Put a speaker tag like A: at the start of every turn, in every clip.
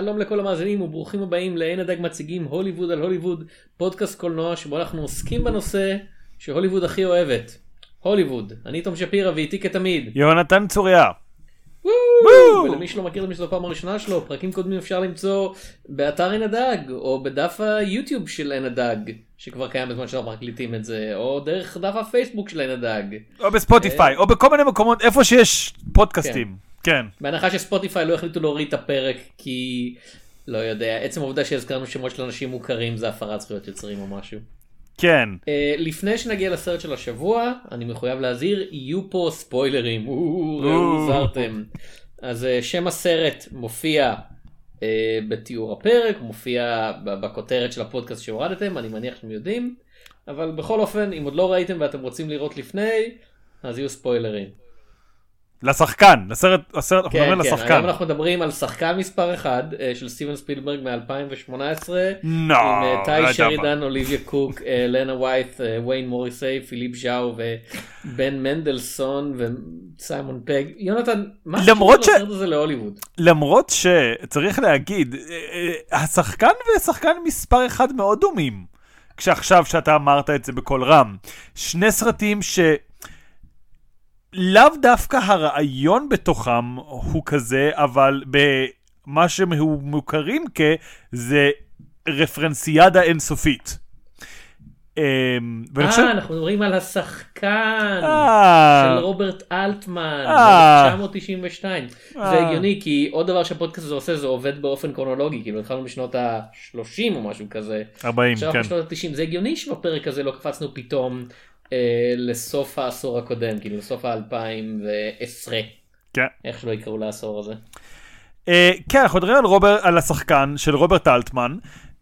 A: שלום לכל המאזינים וברוכים הבאים לעין הדג מציגים הוליווד על הוליווד, פודקאסט קולנוע שבו אנחנו עוסקים בנושא שהוליווד הכי אוהבת. הוליווד, אני תום שפירא ואיתי כתמיד.
B: יונתן צוריה.
A: ולמי שלא מכיר את מי שזו הפעם הראשונה שלו, פרקים קודמים אפשר למצוא באתר עין הדג, או בדף היוטיוב של עין הדג, שכבר קיים בזמן שאנחנו מקליטים את זה, או דרך דף הפייסבוק של עין הדג.
B: או בספוטיפיי, או בכל מיני מקומות, איפה שיש פודקאסטים. כן.
A: בהנחה שספוטיפיי לא החליטו להוריד את הפרק כי לא יודע עצם העובדה שהזכרנו שמות של אנשים מוכרים זה הפרת זכויות יוצרים או משהו.
B: כן.
A: Uh, לפני שנגיע לסרט של השבוע אני מחויב להזהיר יהיו פה ספוילרים ראו הוזהרתם. אז uh, שם הסרט מופיע uh, בתיאור הפרק מופיע בכותרת של הפודקאסט שהורדתם אני מניח שאתם יודעים אבל בכל אופן אם עוד לא ראיתם ואתם רוצים לראות לפני אז יהיו ספוילרים.
B: לשחקן, לסרט, הסרט, אנחנו
A: כן,
B: מדברים
A: כן,
B: לשחקן.
A: היום אנחנו מדברים על שחקן מספר 1 של סטיבן ספילברג מ-2018.
B: לא,
A: עם אה,
B: לא
A: טי שרידן, אוליביה קוק, אה, לנה וייט, אה, ויין מוריסי, פיליפ ז'או ובן מנדלסון וסיימון פג. יונתן, מה
B: למרות ש-
A: הסרט הזה להוליווד?
B: למרות שצריך להגיד, אה, אה, השחקן ושחקן מספר אחד מאוד דומים. כשעכשיו שאתה אמרת את זה בקול רם. שני סרטים ש... לאו דווקא הרעיון בתוכם הוא כזה, אבל במה שהם מוכרים כ... זה רפרנסיאדה אינסופית. אמ, חושב...
A: אה, אנחנו מדברים על השחקן
B: אה,
A: של רוברט אלטמן,
B: אה.
A: ב-1992. זה
B: אה.
A: הגיוני כי עוד דבר שהפודקאסט הזה עושה זה עובד באופן קרונולוגי, כאילו התחלנו בשנות ה-30 או משהו כזה.
B: 40,
A: עכשיו
B: כן.
A: בשנות ה-90 זה הגיוני שבפרק הזה לא קפצנו פתאום לסוף העשור הקודם כאילו לסוף ה-2010
B: כן.
A: איך שלא יקראו לעשור הזה.
B: אה, כן, אנחנו מדברים על, רובר, על השחקן של רוברט אלטמן.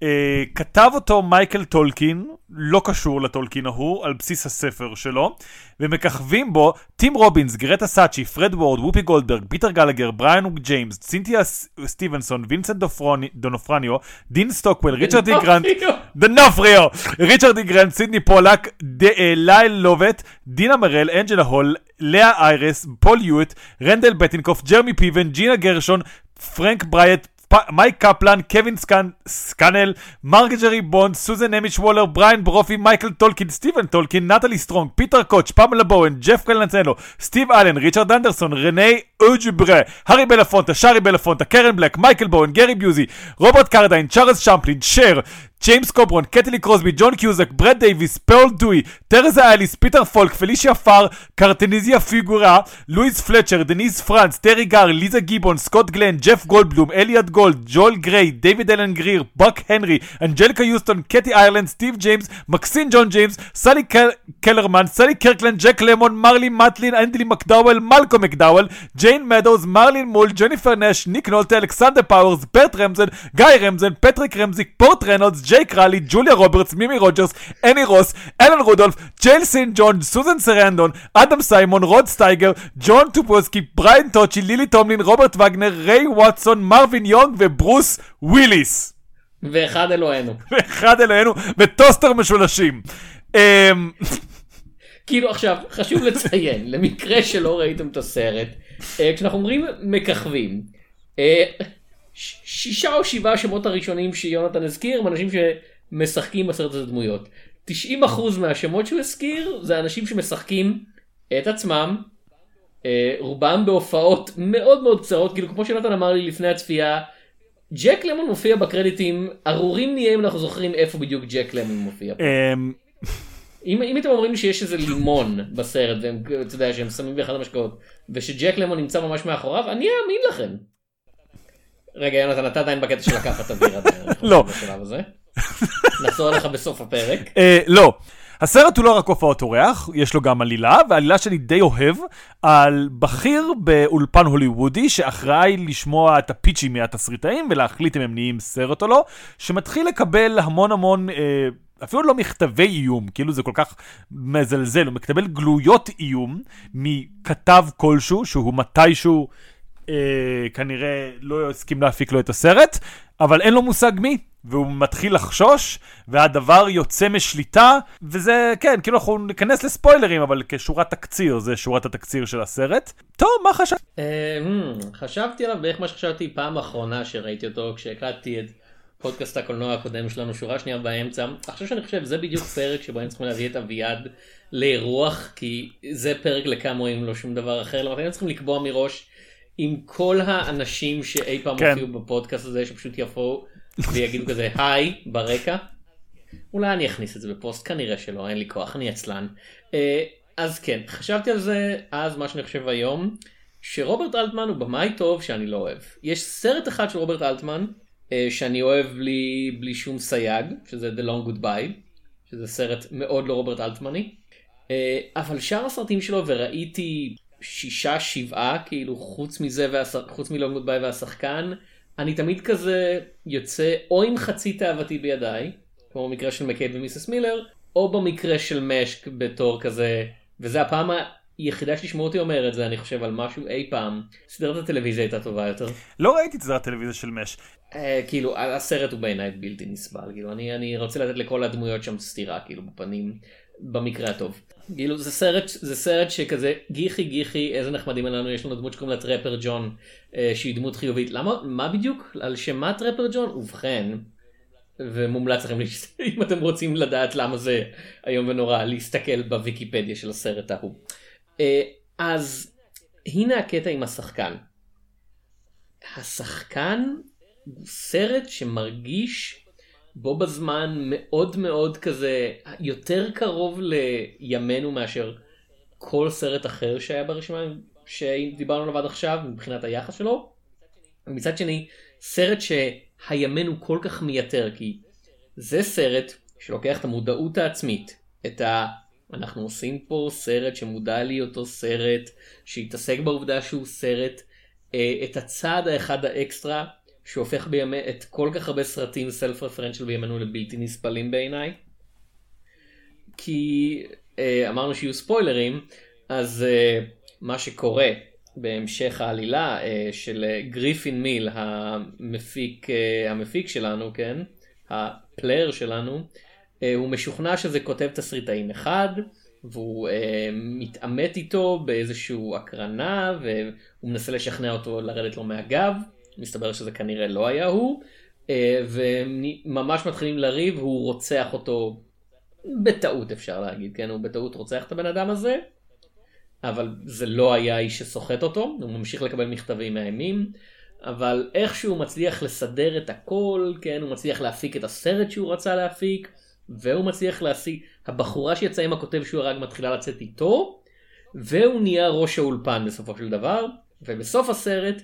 B: אה, כתב אותו מייקל טולקין, לא קשור לטולקין ההוא, על בסיס הספר שלו, ומככבים בו טים רובינס, גרטה סאצ'י, פרד וורד, וופי גולדברג, פיטר גלגר, בריאן ג'יימס, צינתיה סטיבנסון, וינסנט דונופרניו, דין סטוקוול, ריצ'רד די גרנט, דנופריו, ריצ'רד די גרנט, סידני פולק, אה, לייל לובט, דינה מרל, אנג'לה הול, לאה איירס, פול יואט, רנדל בטינקוף, ג'רמי פיבן, ג'ינה גרשון, פרנק ברייט, פ- מייק קפלן, קווין סקאנ- סקאנל, מרגג'רי בונד, סוזן אמיש וולר, בריין ברופי, מייקל טולקין, סטיבן טולקין, נטלי סטרונג, פיטר קוטש, פמלה בואן, ג'ף קלנצנו, סטיב אלן, ריצ'רד אנדרסון, רני אוג'ברה, הארי בלפונטה, שרי בלפונטה, קרן בלק, מייקל בואן, גרי ביוזי, רוברט קרדיין, צ'ארלס שמפלין, שר, ג'יימס קוברון, קטלי קרוסבי, ג'ון קיוזק, ברד דייוויס, פאול דוי, טרזה אליס, פיטר פולק, פלישיה פאר, קרטניזיה פיגורה, לואיס פלצ'ר, דניס פרנס, טרי גר, ליזה גיבון, סקוט גלן, ג'ף גולדבלום, אליאד גולד, ג'ול גריי, דיוויד אלן גריר, בק הנרי, אנג'ליקה יוסטון, קטי איירלנד, סטיב ג'יימס, מקסין ג'ון ג'יימס, סלי קל- קלרמן, סלי קרקלנד, ג'ק למון, מרלי מטלין, אנדלי מקדאוול, מלקום מקדאוול, ג'יין מדוז, מרלין מול, ג'ניפר נש, ניק נולטה, אלכסנדר פאוורס, ברט רמזן, גיא רמזן, פטריק רמזיק, פורט רנולדס, ג'ייק ראלי, ג'וליה רוברטס, מימי רוג'רס, אני רוס, אלן רודולף, ג'ייל סין ג'ון, סוזן סרנדון, אדם סיימון, רוד סטייגר, ג'ון טופוסקי, בריין טוצ'י, לילי טומלין, רוברט וגנר, ריי וואטסון, מרווין יונג וברוס וויליס.
A: ואחד אלוהינו.
B: ואחד אלינו, וטוסטר משולשים. אמ,
A: כאילו עכשיו חשוב לציין למקרה שלא ראיתם את הסרט אה, כשאנחנו אומרים מככבים אה, שישה או שבעה שמות הראשונים שיונתן הזכיר הם אנשים שמשחקים בסרט הזה דמויות. 90% מהשמות שהוא הזכיר זה אנשים שמשחקים את עצמם אה, רובם בהופעות מאוד מאוד קצרות כאילו כמו שנתן אמר לי לפני הצפייה. ג'ק למון מופיע בקרדיטים ארורים נהיה אם אנחנו זוכרים איפה בדיוק ג'ק למון מופיע.
B: אמ,
A: אם, אם אתם אומרים שיש איזה לימון בסרט והם אתה יודע שהם שמים באחד המשקאות ושג'ק למון נמצא ממש מאחוריו אני אאמין לכם. רגע יונתן אתה עדיין בקטע של לקחת אוויר עדיין.
B: לא.
A: נחזור אליך בסוף הפרק.
B: אה, לא. הסרט הוא לא רק הופעות אורח, יש לו גם עלילה, ועלילה שאני די אוהב, על בכיר באולפן הוליוודי שאחראי לשמוע את הפיצ'ים מהתסריטאים ולהחליט אם הם נהיים סרט או לא, שמתחיל לקבל המון המון... אה, אפילו לא מכתבי איום, כאילו זה כל כך מזלזל, הוא מקבל גלויות איום מכתב כלשהו, שהוא מתישהו אה, כנראה לא הסכים להפיק לו את הסרט, אבל אין לו מושג מי. והוא מתחיל לחשוש, והדבר יוצא משליטה, וזה, כן, כאילו אנחנו ניכנס לספוילרים, אבל כשורת תקציר, זה שורת התקציר של הסרט. טוב, מה חשבת?
A: אה, hmm, חשבתי עליו בערך מה שחשבתי פעם אחרונה שראיתי אותו, כשהקלטתי את פודקאסט הקולנוע הקודם שלנו, שורה שנייה באמצע. עכשיו שאני חושב, זה בדיוק פרק שבו הם צריכים להביא את אביעד לאירוח, כי זה פרק לקאמואים, לא שום דבר אחר. למה הם צריכים לקבוע מראש עם כל האנשים שאי פעם
B: כן.
A: הופיעו בפודקאסט הזה, שפשוט יבואו ויגידו כזה היי ברקע. אולי אני אכניס את זה בפוסט, כנראה שלא, אין לי כוח, אני עצלן. אה, אז כן, חשבתי על זה אז, מה שאני חושב היום, שרוברט אלטמן הוא במאי טוב שאני לא אוהב. יש סרט אחד של רוברט אלטמן אה, שאני אוהב בלי, בלי שום סייג, שזה The Long Goodbye, שזה סרט מאוד לא רוברט אלטמני. אה, אבל שאר הסרטים שלו, וראיתי שישה שבעה, כאילו חוץ מזה, והשח... חוץ מ Long Goodbye והשחקן, אני תמיד כזה יוצא או עם חצי תאוותי בידיי, כמו במקרה של מקייב ו Mrs. Miller, או במקרה של מאש בתור כזה, וזה הפעם היחידה שתשמעו אותי אומר את זה, אני חושב על משהו אי פעם. סדרת הטלוויזיה הייתה טובה יותר.
B: לא ראיתי את סדרת הטלוויזיה של מש.
A: אה, כאילו הסרט הוא בעיניי בלתי נסבל כאילו אני אני רוצה לתת לכל הדמויות שם סטירה כאילו בפנים במקרה הטוב. כאילו זה סרט זה סרט שכזה גיחי גיחי איזה נחמדים לנו יש לנו דמות שקוראים לה טרפר ג'ון אה, שהיא דמות חיובית למה מה בדיוק על שמה טרפר ג'ון ובכן. ומומלץ לכם אם אתם רוצים לדעת למה זה איום ונורא להסתכל בוויקיפדיה של הסרט ההוא. אה, אז הנה הקטע עם השחקן. השחקן הוא סרט שמרגיש בו בזמן מאוד מאוד כזה יותר קרוב לימינו מאשר כל סרט אחר שהיה ברשימה שדיברנו עליו עד עכשיו מבחינת היחס שלו. ומצד שני סרט שהימינו כל כך מייתר כי זה סרט שלוקח את המודעות העצמית את ה... אנחנו עושים פה סרט שמודע לי אותו סרט שהתעסק בעובדה שהוא סרט אה, את הצעד האחד האקסטרה שהופך בימי, את כל כך הרבה סרטים סלף רפרנציאל בימינו לבלתי נסבלים בעיניי. כי אה, אמרנו שיהיו ספוילרים, אז אה, מה שקורה בהמשך העלילה אה, של אה, גריפין מיל, המפיק, אה, המפיק שלנו, כן, הפלייר שלנו, אה, הוא משוכנע שזה כותב תסריטאים אחד, והוא אה, מתעמת איתו באיזשהו הקרנה, והוא מנסה לשכנע אותו לרדת לו מהגב. מסתבר שזה כנראה לא היה הוא, אה, וממש מתחילים לריב, הוא רוצח אותו בטעות אפשר להגיד, כן, הוא בטעות רוצח את הבן אדם הזה, אבל זה לא היה האיש שסוחט אותו, הוא ממשיך לקבל מכתבים מאיימים, אבל איכשהו הוא מצליח לסדר את הכל, כן, הוא מצליח להפיק את הסרט שהוא רצה להפיק, והוא מצליח להשיג, הבחורה שיצאה עם הכותב שהוא הרג מתחילה לצאת איתו, והוא נהיה ראש האולפן בסופו של דבר, ובסוף הסרט,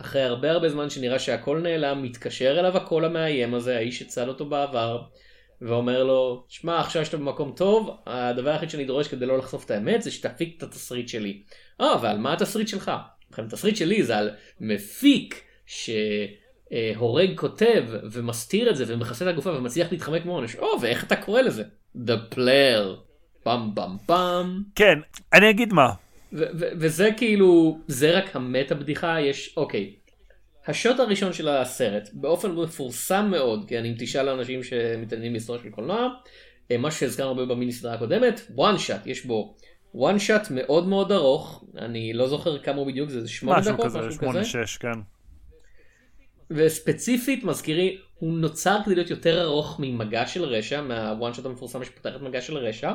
A: אחרי הרבה הרבה זמן שנראה שהכל נעלם, מתקשר אליו הקול המאיים הזה, האיש שצד אותו בעבר, ואומר לו, שמע עכשיו שאתה במקום טוב, הדבר היחיד שאני דורש כדי לא לחשוף את האמת זה שתפיק את התסריט שלי. אה, ועל מה התסריט שלך? ובכן, התסריט שלי זה על מפיק שהורג כותב ומסתיר את זה ומכסה את הגופה ומצליח להתחמק מעונש. או, ואיך אתה קורא לזה? The player. פעם פעם פעם.
B: כן, אני אגיד מה.
A: וזה כאילו, זה רק המטה בדיחה, יש, אוקיי. השוט הראשון של הסרט, באופן מפורסם מאוד, כן, אם תשאל לאנשים שמתעניינים בהיסטוריה של קולנוע, אה, מה שהזכרנו הרבה במיני סדרה הקודמת, one shot, יש בו one shot מאוד מאוד ארוך, אני לא זוכר כמה הוא בדיוק, זה שמונה
B: משהו
A: דקות,
B: כזה,
A: משהו
B: שמונה,
A: כזה,
B: שש, כן.
A: וספציפית מזכירי, הוא נוצר כדי להיות יותר ארוך ממגע של רשע, מהוואן שוט המפורסם שפותח את מגע של רשע,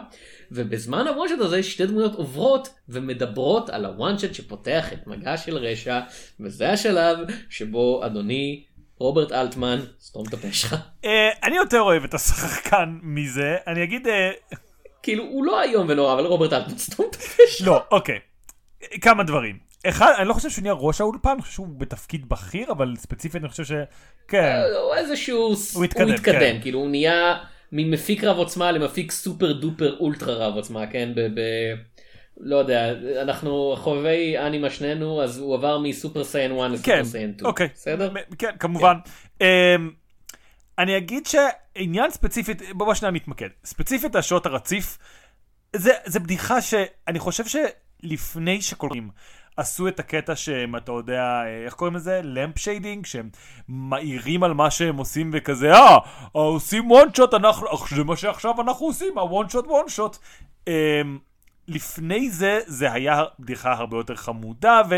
A: ובזמן הוואן שוט הזה שתי דמויות עוברות ומדברות על הוואן שוט שפותח את מגע של רשע, וזה השלב שבו אדוני רוברט אלטמן, סתום את הפה שלך,
B: אה, אני יותר אוהב את השחקן מזה, אני אגיד... אה,
A: כאילו הוא לא איום ונורא, אבל רוברט אלטמן, סתום את הפה שלך.
B: לא, אוקיי. כמה דברים. אחד, אני לא חושב שהוא נהיה ראש האולפן, אני חושב שהוא בתפקיד בכיר, אבל ספציפית אני חושב ש... כן.
A: הוא איזשהו,
B: הוא התקדם,
A: הוא התקדם,
B: כן.
A: כאילו הוא נהיה ממפיק רב עוצמה למפיק סופר דופר אולטרה רב עוצמה, כן, ב... ב... לא יודע, אנחנו חובבי אנימה שנינו, אז הוא עבר מסופר סיין 1 לסופר
B: כן,
A: סיין 2,
B: אוקיי.
A: בסדר?
B: כן, כמובן. אמ, אני אגיד שעניין ספציפית, בוא שנייה נתמקד. ספציפית השוט הרציף, זה, זה בדיחה שאני חושב שלפני שקוראים, עשו את הקטע שהם, אתה יודע, אה, איך קוראים לזה? lampshading, שהם מאירים על מה שהם עושים וכזה, אה, עושים one shot, זה מה שעכשיו אנחנו עושים, ה one shot one shot. לפני זה, זה היה בדיחה הרבה יותר חמודה, ו...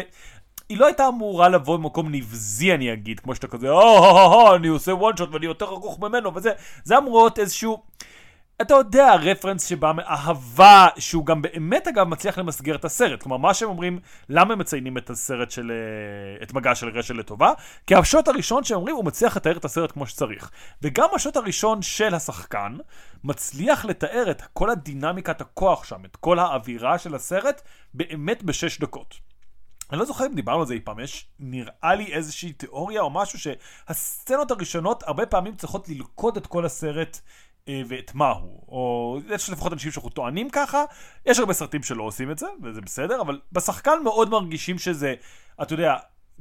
B: היא לא הייתה אמורה לבוא ממקום נבזי אני אגיד, כמו שאתה כזה, או, אני עושה one shot ואני יותר ארוך ממנו וזה, זה אמור להיות איזשהו, אתה יודע, רפרנס שבא מאהבה, שהוא גם באמת אגב מצליח למסגר את הסרט, כלומר מה שהם אומרים, למה הם מציינים את הסרט של, אה, את מגע של רשת לטובה? כי השוט הראשון שהם אומרים, הוא מצליח לתאר את הסרט כמו שצריך. וגם השוט הראשון של השחקן, מצליח לתאר את כל הדינמיקת הכוח שם, את כל האווירה של הסרט, באמת בשש דקות. אני לא זוכר אם דיברנו על זה אי פעם, יש נראה לי איזושהי תיאוריה או משהו שהסצנות הראשונות הרבה פעמים צריכות ללכוד את כל הסרט ואת מה הוא, או יש לפחות אנשים שאנחנו טוענים ככה, יש הרבה סרטים שלא עושים את זה, וזה בסדר, אבל בשחקן מאוד מרגישים שזה, אתה יודע,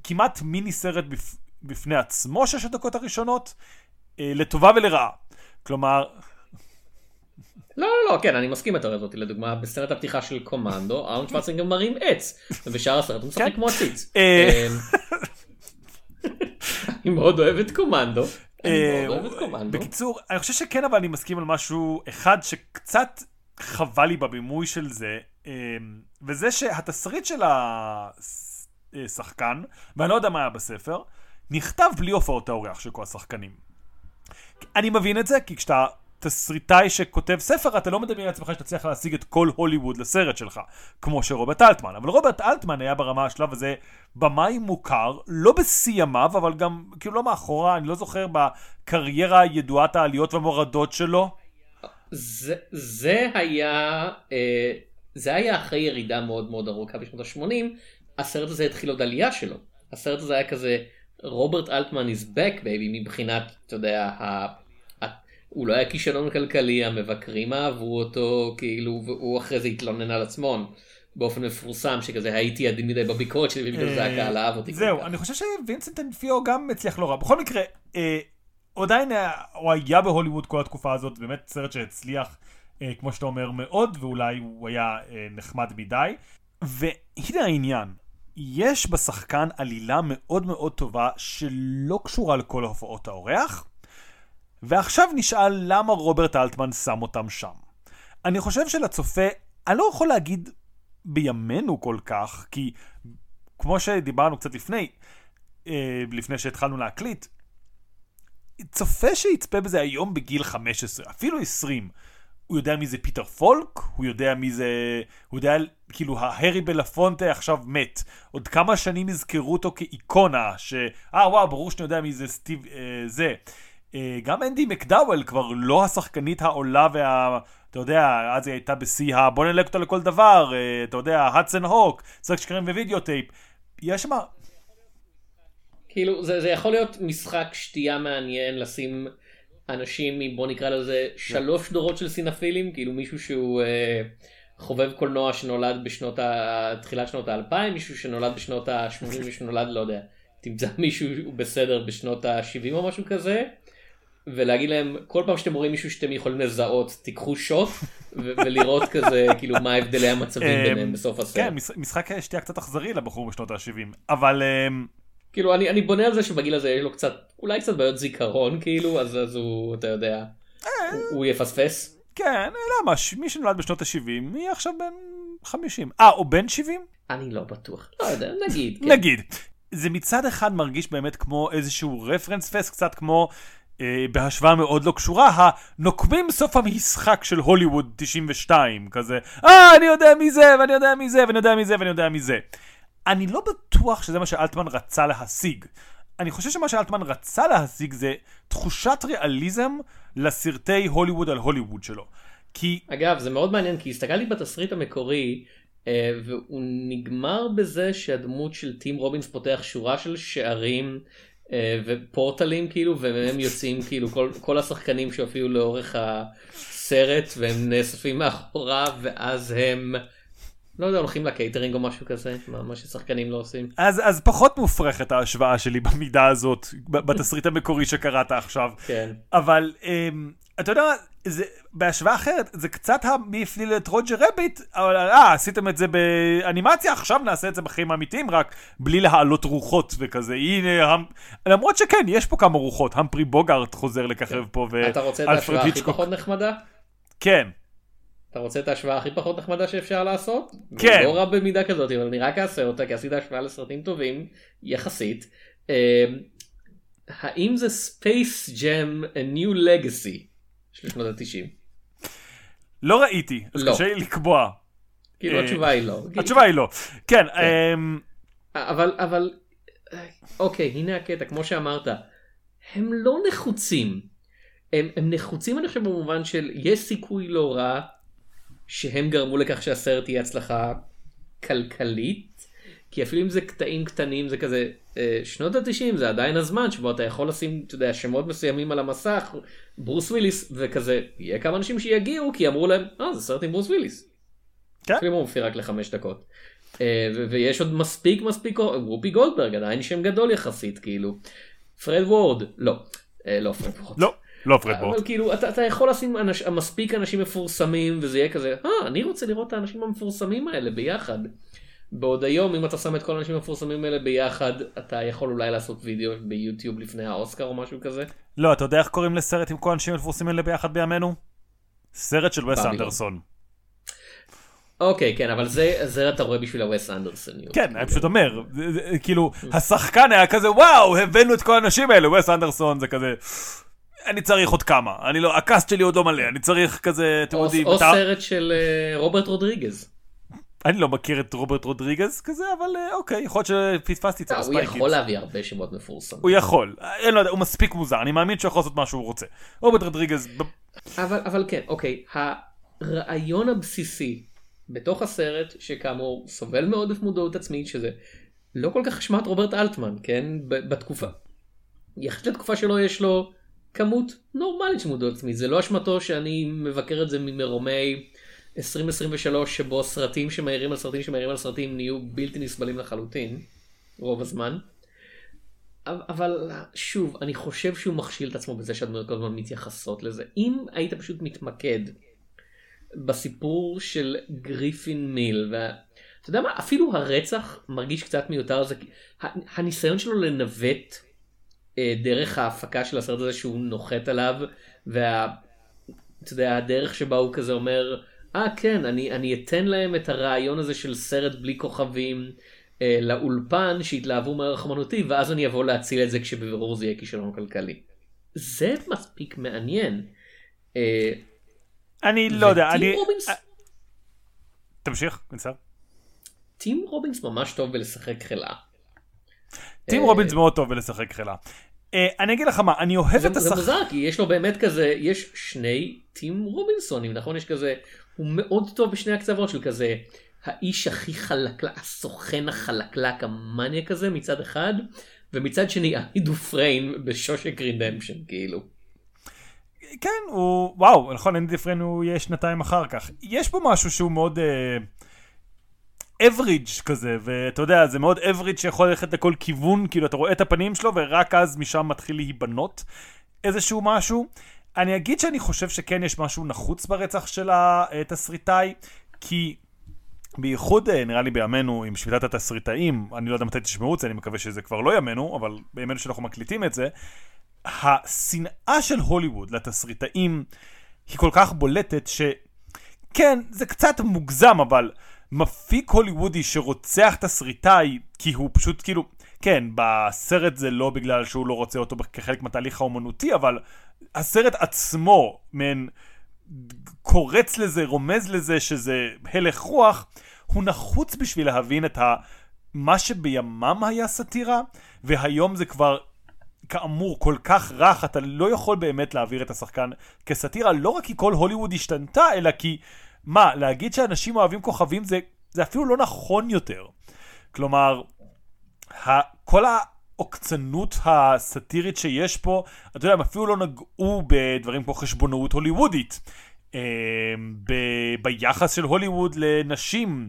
B: כמעט מיני סרט בפ... בפני עצמו שש הדקות הראשונות, אה, לטובה ולרעה. כלומר,
A: לא, לא, לא, כן, אני מסכים עם התיאוריה הזאת. לדוגמה, בסרט הפתיחה של קומנדו, אהרון שוורצינגר מרים עץ, ובשאר הסרט הוא משחק
B: כן.
A: כמו עציץ.
B: אה.
A: אני מאוד אוהב את קומנדו.
B: אה. בקיצור, אני חושב שכן, אבל אני מסכים על משהו אחד שקצת חבל לי בבימוי של זה, אה, וזה שהתסריט של השחקן, ואני לא יודע מה היה בספר, נכתב בלי הופעות האורח של כל השחקנים. אני מבין את זה, כי כשאתה תסריטאי שכותב ספר, אתה לא מדמיין לעצמך שתצליח להשיג את כל הוליווד לסרט שלך, כמו שרוברט אלטמן. אבל רוברט אלטמן היה ברמה השלב הזה במאי מוכר, לא בשיא ימיו, אבל גם כאילו לא מאחורה, אני לא זוכר בקריירה ידועת העליות והמורדות שלו.
A: זה, זה היה, אה, זה היה אחרי ירידה מאוד מאוד ארוכה בשנות ה-80, הסרט הזה התחיל עוד עלייה שלו. הסרט הזה היה כזה, רוברט אלטמן is back baby מבחינת, אתה יודע, ה... הוא לא היה כישלון כלכלי, המבקרים אהבו אותו, כאילו, והוא אחרי זה התלונן על עצמו באופן מפורסם, שכזה הייתי עדין מדי בביקורת שלי, ובגלל זה הקהל אהב אותי.
B: זהו, אני חושב שווינסנט אנפיו גם הצליח לא רע. בכל מקרה, אה, עדיין הוא היה בהוליווד כל התקופה הזאת, באמת סרט שהצליח, אה, כמו שאתה אומר, מאוד, ואולי הוא היה אה, נחמד מדי. והנה העניין, יש בשחקן עלילה מאוד מאוד טובה שלא קשורה לכל הופעות האורח, ועכשיו נשאל למה רוברט אלטמן שם אותם שם. אני חושב שלצופה, אני לא יכול להגיד בימינו כל כך, כי כמו שדיברנו קצת לפני, אה, לפני שהתחלנו להקליט, צופה שיצפה בזה היום בגיל 15, אפילו 20, הוא יודע מי זה פיטר פולק, הוא יודע מי זה, הוא יודע, כאילו, ההרי בלפונטה עכשיו מת. עוד כמה שנים יזכרו אותו כאיקונה, ש... אה, וואו, ברור שאני יודע מי זה סטיב, אה, זה. אה, גם אנדי מקדאוול כבר לא השחקנית העולה וה... אתה יודע, אז היא הייתה בשיא ה... בוא נלהק אותה לכל דבר, אה, אתה יודע, Hudson Hawk, סקס שקרים ווידאוטייפ. יש שם...
A: כאילו, זה, זה יכול להיות משחק שתייה מעניין לשים אנשים, בוא נקרא לזה, שלוש דורות של סינפילים, כאילו מישהו שהוא אה, חובב קולנוע שנולד בשנות ה... תחילת שנות האלפיים, מישהו שנולד בשנות ה-80, מישהו שנולד, לא יודע, תמצא מישהו בסדר בשנות ה-70 או משהו כזה. ולהגיד להם כל פעם שאתם רואים מישהו שאתם יכולים לזהות תיקחו שוט ולראות כזה כאילו מה הבדלי המצבים ביניהם בסוף הסרט.
B: כן, מש- משחק שתייה קצת אכזרי לבחור בשנות ה-70, אבל... אמ,
A: כאילו אני, אני בונה על זה שבגיל הזה יש לו קצת אולי קצת בעיות זיכרון כאילו אז, אז הוא אתה יודע הוא, הוא יפספס.
B: כן, למה? מי שנולד בשנות ה-70 יהיה עכשיו בן 50. אה, או בן 70?
A: אני לא בטוח. לא יודע נגיד. כן.
B: נגיד. זה מצד אחד מרגיש באמת כמו איזשהו רפרנס פסט, קצת כמו אה, בהשוואה מאוד לא קשורה, הנוקמים סוף המשחק של הוליווד 92, כזה, אה, אני יודע מי זה, ואני יודע מי זה, ואני יודע מי זה, ואני יודע מי זה. אני לא בטוח שזה מה שאלטמן רצה להשיג. אני חושב שמה שאלטמן רצה להשיג זה תחושת ריאליזם לסרטי הוליווד על הוליווד שלו. כי
A: אגב זה מאוד מעניין כי הסתכלתי בתסריט המקורי אה, והוא נגמר בזה שהדמות של טים רובינס פותח שורה של שערים אה, ופורטלים כאילו ומהם יוצאים כאילו כל, כל השחקנים שהופיעו לאורך הסרט והם נאספים מאחוריו ואז הם לא יודע הולכים לקייטרינג או משהו כזה מה, מה ששחקנים לא עושים.
B: אז, אז פחות מופרכת ההשוואה שלי במידה הזאת, בתסריט המקורי שקראת עכשיו.
A: כן.
B: אבל אמ, אתה יודע, זה, בהשוואה אחרת, זה קצת מי הפליל את רוג'ר רביט, אבל אה, עשיתם את זה באנימציה, עכשיו נעשה את זה בחיים האמיתיים, רק בלי להעלות רוחות וכזה. הנה, המ... למרות שכן, יש פה כמה רוחות, המפרי בוגארט חוזר לככב
A: כן.
B: פה, ואלפרד
A: אתה רוצה את ההשוואה הכי פחות נחמדה?
B: כן.
A: אתה רוצה את ההשוואה הכי פחות נחמדה שאפשר לעשות?
B: כן.
A: לא רע במידה כזאת, אבל אני רק אעשה אותה, כי עשית השוואה לסרטים טובים, יחסית. אמ, האם זה Space Jam A New Legacy של שנות ה-90?
B: לא ראיתי, אז
A: לא.
B: קשה לי לקבוע.
A: כאילו
B: אה,
A: התשובה היא לא.
B: התשובה היא לא. כן, אמ,
A: אבל, אבל, אוקיי, הנה הקטע, כמו שאמרת, הם לא נחוצים. הם, הם נחוצים אני חושב במובן של יש סיכוי לא רע שהם גרמו לכך שהסרט יהיה הצלחה כלכלית, כי אפילו אם זה קטעים קטנים זה כזה, אה, שנות התשעים זה עדיין הזמן שבו אתה יכול לשים, אתה יודע, שמות מסוימים על המסך, ברוס וויליס, וכזה, יהיה כמה אנשים שיגיעו כי אמרו להם, אה, זה סרט עם ברוס וויליס.
B: כן.
A: אפילו הוא מופיע רק לחמש דקות. אה, ויש עוד מספיק מספיק, וופי גולדברג עדיין שם גדול יחסית כאילו. פרד וורד, לא, אה, לא פרד וורד.
B: לא, לא פרד וורד.
A: אבל כאילו אתה, אתה יכול לשים אנש, מספיק אנשים מפורסמים וזה יהיה כזה, אה, אני רוצה לראות את האנשים המפורסמים האלה ביחד. בעוד היום אם אתה שם את כל האנשים המפורסמים האלה ביחד אתה יכול אולי לעשות וידאו ביוטיוב לפני האוסקר או משהו כזה.
B: לא, אתה יודע איך קוראים לסרט עם כל האנשים המפורסמים האלה ביחד בימינו? סרט של וס אנדרסון.
A: אוקיי כן אבל זה זה אתה רואה בשביל הווס אנדרסוניות.
B: כן, אני פשוט אומר, כאילו, השחקן היה כזה, וואו, הבאנו את כל האנשים האלה, וס אנדרסון זה כזה, אני צריך עוד כמה, אני לא, הקאסט שלי עוד לא מלא, אני צריך כזה, אתם יודעים,
A: או סרט של אה, רוברט רודריגז.
B: אני לא מכיר את רוברט רודריגז כזה, אבל אה, אוקיי, יכול להיות שפספסתי את זה
A: אה, הוא. יכול להביא הרבה שמות מפורסמים.
B: הוא יכול, אני לא יודע, הוא מספיק מוזר, אני מאמין שהוא יכול לעשות מה שהוא רוצה. רוברט רודריגז,
A: אבל, אבל כן, אוקיי, הרעיון הבסיסי בתוך הסרט, שכאמור סובל מעודף מודעות עצמית, שזה לא כל כך אשמת רוברט אלטמן, כן, ב- בתקופה. יחסית לתקופה שלו יש לו כמות נורמלית של מודעות עצמית, זה לא אשמתו שאני מבקר את זה ממרומי 2023, שבו סרטים שמעירים על סרטים שמעירים על סרטים נהיו בלתי נסבלים לחלוטין, רוב הזמן. אבל שוב, אני חושב שהוא מכשיל את עצמו בזה שהדמויות כל הזמן מתייחסות לזה. אם היית פשוט מתמקד בסיפור של גריפין מיל, ואתה יודע מה, אפילו הרצח מרגיש קצת מיותר, זה הניסיון שלו לנווט אה, דרך ההפקה של הסרט הזה שהוא נוחת עליו, וה... יודע, הדרך שבה הוא כזה אומר, אה כן, אני, אני אתן להם את הרעיון הזה של סרט בלי כוכבים אה, לאולפן, שיתלהבו מערך אמנותי, ואז אני אבוא להציל את זה כשבבירור זה יהיה כישלון כלכלי. זה מספיק מעניין. אה,
B: אני לא יודע, אני...
A: רובינס,
B: תמשיך, קצר.
A: טים רובינס ממש טוב בלשחק חלאה.
B: טים
A: אה,
B: רובינס מאוד טוב בלשחק חלה. אה, אני אגיד לך מה, אני אוהב
A: זה,
B: את
A: זה
B: השחק...
A: מוזר כי יש לו באמת כזה יש שני טים רובינסים נכון יש כזה הוא מאוד טוב בשני הקצוות של כזה האיש הכי חלקלק הסוכן החלקלק המאניה כזה מצד אחד ומצד שני אנדי דופריין ב Shawshank Redemption כאילו.
B: כן, הוא... וואו, נכון, אנדי דופריין הוא יהיה שנתיים אחר כך. יש פה משהו שהוא מאוד... average כזה, ואתה יודע, זה מאוד average שיכול ללכת לכל כיוון, כאילו אתה רואה את הפנים שלו, ורק אז משם מתחיל להיבנות איזשהו משהו. אני אגיד שאני חושב שכן יש משהו נחוץ ברצח של התסריטאי, כי בייחוד אה, נראה לי בימינו עם שביתת התסריטאים, אני לא יודע מתי תשמעו את זה, אני מקווה שזה כבר לא ימינו, אבל בימינו שאנחנו מקליטים את זה, השנאה של הוליווד לתסריטאים היא כל כך בולטת שכן, זה קצת מוגזם, אבל מפיק הוליוודי שרוצח תסריטאי כי הוא פשוט כאילו, כן, בסרט זה לא בגלל שהוא לא רוצה אותו כחלק מהתהליך האומנותי, אבל הסרט עצמו, מעין קורץ לזה, רומז לזה שזה הלך רוח, הוא נחוץ בשביל להבין את ה... מה שבימם היה סאטירה, והיום זה כבר כאמור כל כך רך, אתה לא יכול באמת להעביר את השחקן כסאטירה, לא רק כי כל הוליווד השתנתה, אלא כי, מה, להגיד שאנשים אוהבים כוכבים זה, זה אפילו לא נכון יותר. כלומר, ה, כל העוקצנות הסאטירית שיש פה, אתה יודע, הם אפילו לא נגעו בדברים כמו חשבונאות הוליוודית. אה, ב, ביחס של הוליווד לנשים.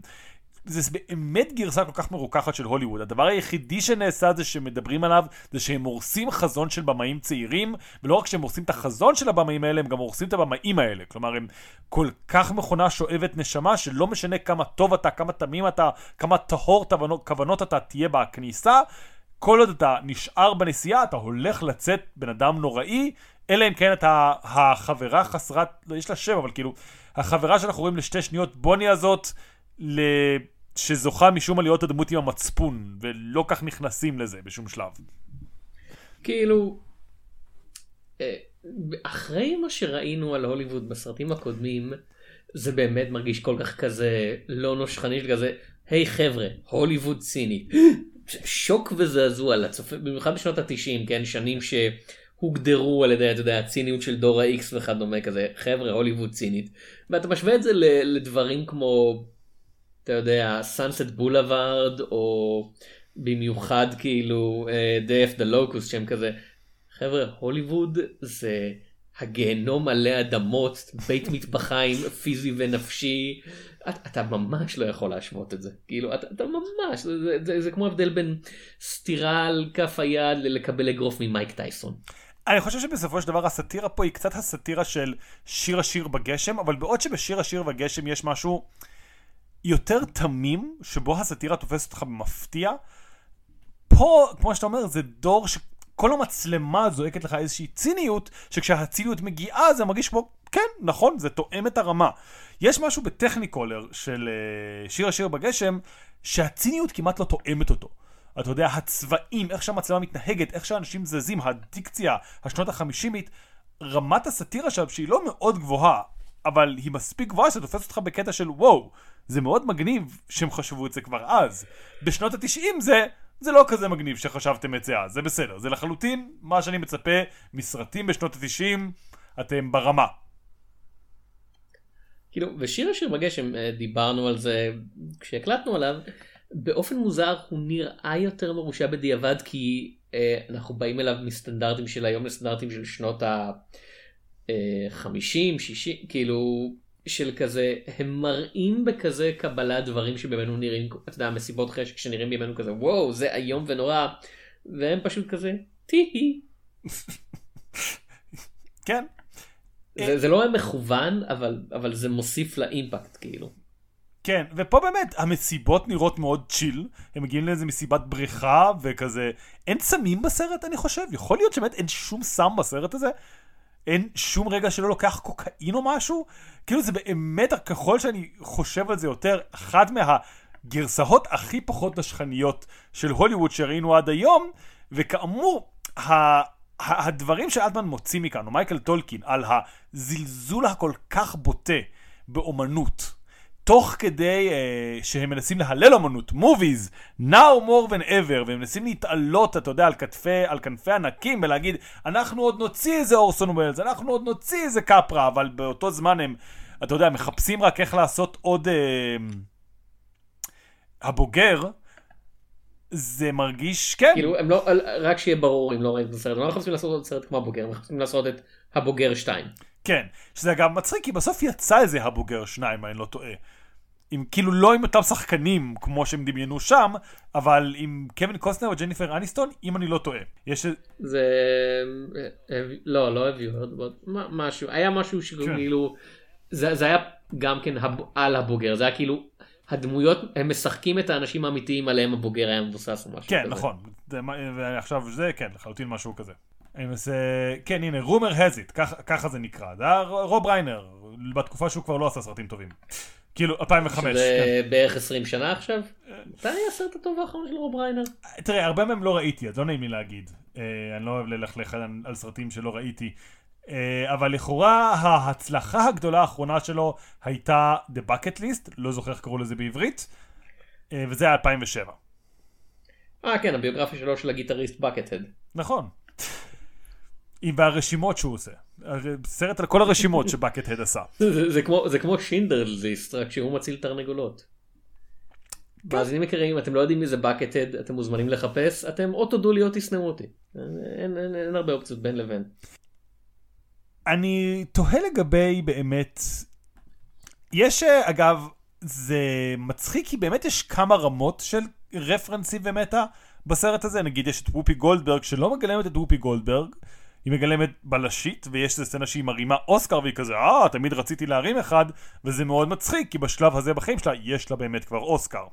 B: זה באמת גרסה כל כך מרוככת של הוליווד. הדבר היחידי שנעשה זה שמדברים עליו, זה שהם הורסים חזון של במאים צעירים, ולא רק שהם הורסים את החזון של הבמאים האלה, הם גם הורסים את הבמאים האלה. כלומר, הם כל כך מכונה שואבת נשמה, שלא משנה כמה טוב אתה, כמה תמים אתה, כמה טהור כוונות אתה תהיה בכניסה, כל עוד אתה נשאר בנסיעה, אתה הולך לצאת בן אדם נוראי, אלא אם כן אתה החברה חסרת, לא, יש לה שם, אבל כאילו, החברה שאנחנו רואים לשתי שניות בוני הזאת, ל... שזוכה משום מה להיות הדמות עם המצפון, ולא כך נכנסים לזה בשום שלב.
A: כאילו, אה, אחרי מה שראינו על הוליווד בסרטים הקודמים, זה באמת מרגיש כל כך כזה לא נושכני, כזה, היי hey, חבר'ה, הוליווד ציני. שוק וזעזוע לצופה, במיוחד בשנות התשעים, כן, שנים שהוגדרו על ידי, אתה יודע, הציניות של דור ה-X וכדומה כזה, חבר'ה, הוליווד צינית. ואתה משווה את זה לדברים כמו, אתה יודע, סאנסט בולווארד, או במיוחד כאילו uh, Day of the Locust, שהם כזה, חבר'ה, הוליווד זה... הגיהנום מלא אדמות, בית מטבחיים פיזי ונפשי, אתה, אתה ממש לא יכול להשוות את זה, כאילו אתה, אתה ממש, זה, זה, זה, זה כמו הבדל בין סטירה על כף היד ללקבל אגרוף ממייק טייסון.
B: אני חושב שבסופו של דבר הסאטירה פה היא קצת הסאטירה של שיר השיר בגשם, אבל בעוד שבשיר השיר בגשם יש משהו יותר תמים, שבו הסאטירה תופסת אותך במפתיע, פה, כמו שאתה אומר, זה דור ש... כל המצלמה זועקת לך איזושהי ציניות, שכשהציניות מגיעה זה מרגיש כמו, כן, נכון, זה תואם את הרמה. יש משהו בטכניקולר של uh, שיר השיר בגשם, שהציניות כמעט לא תואמת אותו. אתה יודע, הצבעים, איך שהמצלמה מתנהגת, איך שאנשים זזים, הדיקציה, השנות החמישימית, רמת הסאטירה שם שהיא לא מאוד גבוהה, אבל היא מספיק גבוהה שתופסת אותך בקטע של וואו, זה מאוד מגניב שהם חשבו את זה כבר אז. בשנות התשעים זה... זה לא כזה מגניב שחשבתם את זה אז, זה בסדר, זה לחלוטין מה שאני מצפה מסרטים בשנות ה-90, אתם ברמה.
A: כאילו, ושיר השיר בגשם, אה, דיברנו על זה כשהקלטנו עליו, באופן מוזר הוא נראה יותר מרושע בדיעבד כי אה, אנחנו באים אליו מסטנדרטים של היום לסטנדרטים של שנות ה-50, 60, אה, כאילו של כזה, הם מראים בכזה קבלה דברים שבאמת נראים, אתה יודע, מסיבות חשק שנראים בימינו כזה, וואו, זה איום ונורא, והם פשוט כזה, טי
B: כן.
A: זה, זה לא היה מכוון, אבל, אבל זה מוסיף לאימפקט, כאילו.
B: כן, ופה באמת המסיבות נראות מאוד צ'יל, הם מגיעים לאיזה מסיבת בריכה וכזה, אין סמים בסרט? אני חושב, יכול להיות שבאמת אין שום סם בסרט הזה, אין שום רגע שלא לוקח קוקאין או משהו, כאילו זה באמת, ככל שאני חושב על זה יותר, אחת מהגרסאות הכי פחות נשכניות של הוליווד שראינו עד היום, וכאמור, ה... הדברים שאלטמן מוציא מכאן, או מייקל טולקין, על הזלזול הכל כך בוטה באומנות, תוך כדי uh, שהם מנסים להלל אמנות, movies, now more than ever, והם מנסים להתעלות, אתה יודע, על כתפי, על כנפי ענקים, ולהגיד, אנחנו עוד נוציא איזה אורסון ווילס, אנחנו עוד נוציא איזה קפרה, אבל באותו זמן הם, אתה יודע, מחפשים רק איך לעשות עוד... Uh, הבוגר, זה מרגיש, כן.
A: כאילו, הם לא, רק שיהיה ברור אם לא ראיתם את הסרט, הם לא מחפשים לעשות עוד סרט כמו הבוגר, הם מחפשים לעשות את הבוגר 2.
B: כן, שזה גם מצחיק, כי בסוף יצא איזה הבוגר 2, אני לא טועה. עם כאילו לא עם אותם שחקנים כמו שהם דמיינו שם, אבל עם קווין קוסטנר וג'ניפר אניסטון, אם אני לא טועה. יש...
A: זה... אה, לא, לא הביאו, משהו, היה משהו שכאילו, כן. זה, זה היה גם כן הב... על הבוגר, זה היה כאילו, הדמויות, הם משחקים את האנשים האמיתיים עליהם הבוגר היה מבוסס או משהו
B: כן, כזה. נכון, זה, ועכשיו זה, כן, לחלוטין משהו כזה. מנסה, כן, הנה, רומר הזית, ככה זה נקרא, זה היה רוב ריינר, בתקופה שהוא כבר לא עשה סרטים טובים. כאילו 2005.
A: זה כן. בערך 20 שנה עכשיו? מתי הסרט הטוב האחרון של רוב ריינר?
B: תראה, הרבה מהם לא ראיתי, אז לא נעים לי להגיד. אה, אני לא אוהב ללכלך על סרטים שלא ראיתי. אה, אבל לכאורה ההצלחה הגדולה האחרונה שלו הייתה The Bucket List, לא זוכר איך קראו לזה בעברית, אה, וזה היה 2007.
A: אה כן, הביוגרפיה שלו של הגיטריסט Buckethead.
B: נכון. והרשימות שהוא עושה. סרט על כל הרשימות שבקט הד עשה.
A: זה, זה, כמו, זה כמו שינדרל ליסט, רק שהוא מציל תרנגולות. כן. מאזינים יקרים, אתם לא יודעים מי זה בקט הד, אתם מוזמנים לחפש, אתם או תודו לי או תשנאו אותי. אין, אין, אין, אין הרבה אופציות בין לבין.
B: אני תוהה לגבי באמת, יש אגב, זה מצחיק כי באמת יש כמה רמות של רפרנסים ומטה בסרט הזה. נגיד יש את וופי גולדברג שלא מגלמת את וופי גולדברג, היא מגלמת בלשית ויש איזה סצנה שהיא מרימה אוסקר והיא כזה אה תמיד רציתי להרים אחד וזה מאוד מצחיק כי בשלב הזה בחיים שלה יש לה באמת כבר אוסקר.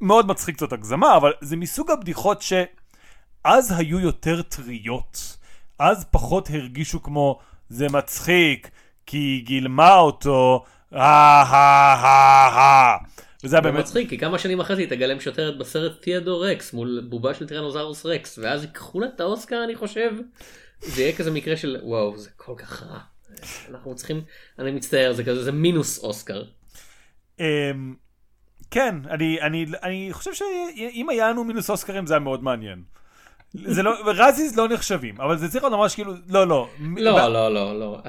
B: מאוד מצחיק זאת הגזמה אבל זה מסוג הבדיחות שאז היו יותר טריות. אז פחות הרגישו כמו זה מצחיק כי היא גילמה אותו אה אה אה אה וזה היה באמת
A: מצחיק, כי כמה שנים אחרי זה היא תגלם שוטרת בסרט תיאדור רקס מול בובה של טירנוזרוס רקס, ואז ייקחו לה את האוסקר אני חושב. זה יהיה כזה מקרה של וואו זה כל כך רע. אנחנו צריכים, אני מצטער, זה כזה, זה מינוס אוסקר.
B: אמ, כן, אני, אני, אני חושב שאם היה לנו מינוס אוסקרים זה היה מאוד מעניין. זה לא, רזיז לא נחשבים, אבל זה צריך להיות ממש כאילו, לא, לא.
A: לא, לא, לא, לא.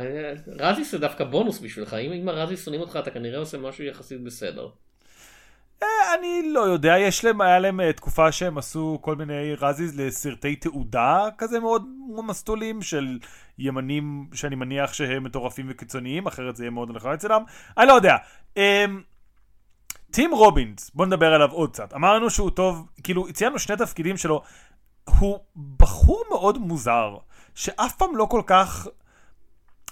A: רזיס זה דווקא בונוס בשבילך, אם אם הרזיס שונאים אותך אתה כנראה עושה משהו יחסית בסדר.
B: אה, אני לא יודע, יש להם, היה להם אה, תקופה שהם עשו כל מיני רזיז לסרטי תעודה כזה מאוד מסטולים של ימנים שאני מניח שהם מטורפים וקיצוניים, אחרת זה יהיה מאוד נכון אצלם. אני לא יודע. אמ, טים רובינס, בוא נדבר עליו עוד קצת. אמרנו שהוא טוב, כאילו, ציינו שני תפקידים שלו. הוא בחור מאוד מוזר, שאף פעם לא כל כך...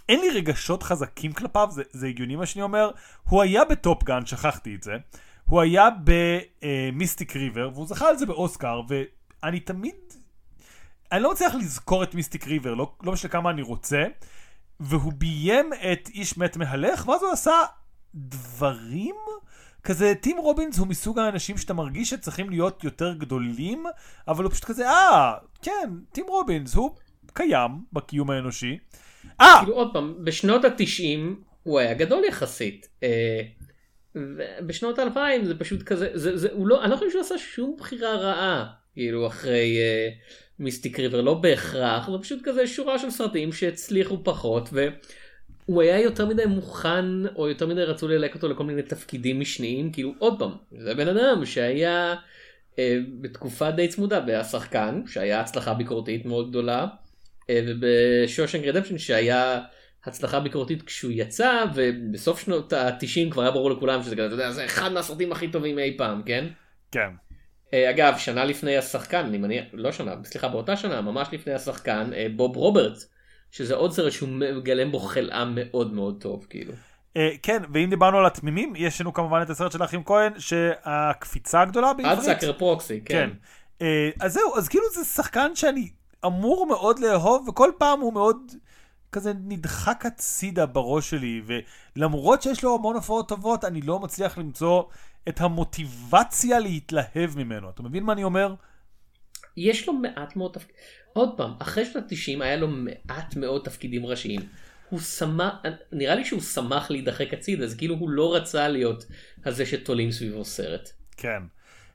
B: אין לי רגשות חזקים כלפיו, זה, זה הגיוני מה שאני אומר. הוא היה בטופגן, שכחתי את זה. הוא היה במיסטיק ריבר, והוא זכה על זה באוסקר, ואני תמיד... אני לא מצליח לזכור את מיסטיק ריבר, לא, לא משנה כמה אני רוצה, והוא ביים את איש מת מהלך, ואז הוא עשה דברים... כזה, טים רובינס הוא מסוג האנשים שאתה מרגיש שצריכים להיות יותר גדולים, אבל הוא פשוט כזה, אה, כן, טים רובינס, הוא קיים בקיום האנושי. אה,
A: כאילו עוד פעם, בשנות התשעים הוא היה גדול יחסית. ובשנות האלפיים זה פשוט כזה, זה, זה, הוא לא, אני לא חושב שהוא עשה שום בחירה רעה, כאילו אחרי אה, מיסטיק ריבר, לא בהכרח, זה פשוט כזה שורה של סרטים שהצליחו פחות, והוא היה יותר מדי מוכן, או יותר מדי רצו ללהק אותו לכל מיני תפקידים משניים, כאילו עוד פעם, זה בן אדם שהיה אה, בתקופה די צמודה, והיה שחקן, שהיה הצלחה ביקורתית מאוד גדולה, אה, ובשושנג רדפשן שהיה הצלחה ביקורתית כשהוא יצא ובסוף שנות ה-90 כבר היה ברור לכולם שזה כזה, אתה יודע, זה אחד מהסרטים הכי טובים אי פעם, כן?
B: כן.
A: אה, אגב, שנה לפני השחקן, אני מניח, לא שנה, סליחה, באותה שנה, ממש לפני השחקן, אה, בוב רוברטס, שזה עוד סרט שהוא מגלם בו חלאה מאוד מאוד טוב, כאילו.
B: אה, כן, ואם דיברנו על התמימים, יש לנו כמובן את הסרט של האחים כהן, שהקפיצה הגדולה בעברית.
A: עד סאקר פרוקסי, כן.
B: כן. אה, אז זהו, אז כאילו זה שחקן שאני אמור מאוד לאהוב, וכל פעם הוא מאוד כזה נדחק הצידה בראש שלי, ולמרות שיש לו המון הופעות טובות, אני לא מצליח למצוא את המוטיבציה להתלהב ממנו. אתה מבין מה אני אומר?
A: יש לו מעט מאוד תפקידים, עוד פעם, אחרי שנות ה-90 היה לו מעט מאוד תפקידים ראשיים. הוא שמח, נראה לי שהוא שמח להידחק הצידה, אז כאילו הוא לא רצה להיות הזה שתולים סביבו סרט.
B: כן.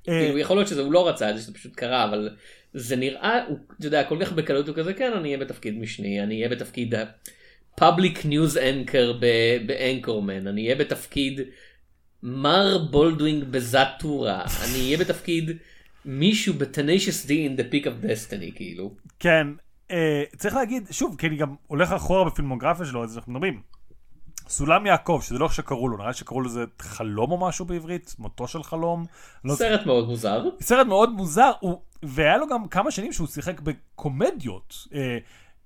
A: כאילו יכול להיות שזה הוא לא רצה זה, פשוט קרה, אבל זה נראה, הוא, אתה יודע, כל כך בקלות הוא כזה, כן, אני אהיה בתפקיד משני, אני אהיה בתפקיד ה-public news anchor באנקורמן, אני אהיה בתפקיד מר בולדווינג בזאטורה, אני אהיה בתפקיד מישהו ב-Tenacious D in The Pick of Destiny, כאילו.
B: כן, אה, צריך להגיד, שוב, כי אני גם הולך אחורה בפילמוגרפיה שלו, אז אנחנו מדברים. סולם יעקב, שזה לא שקראו לו, נראה לי שקראו לזה חלום או משהו בעברית, מותו של חלום. לא
A: סרט מאוד מוזר.
B: סרט מאוד מוזר, הוא, והיה לו גם כמה שנים שהוא שיחק בקומדיות. אה,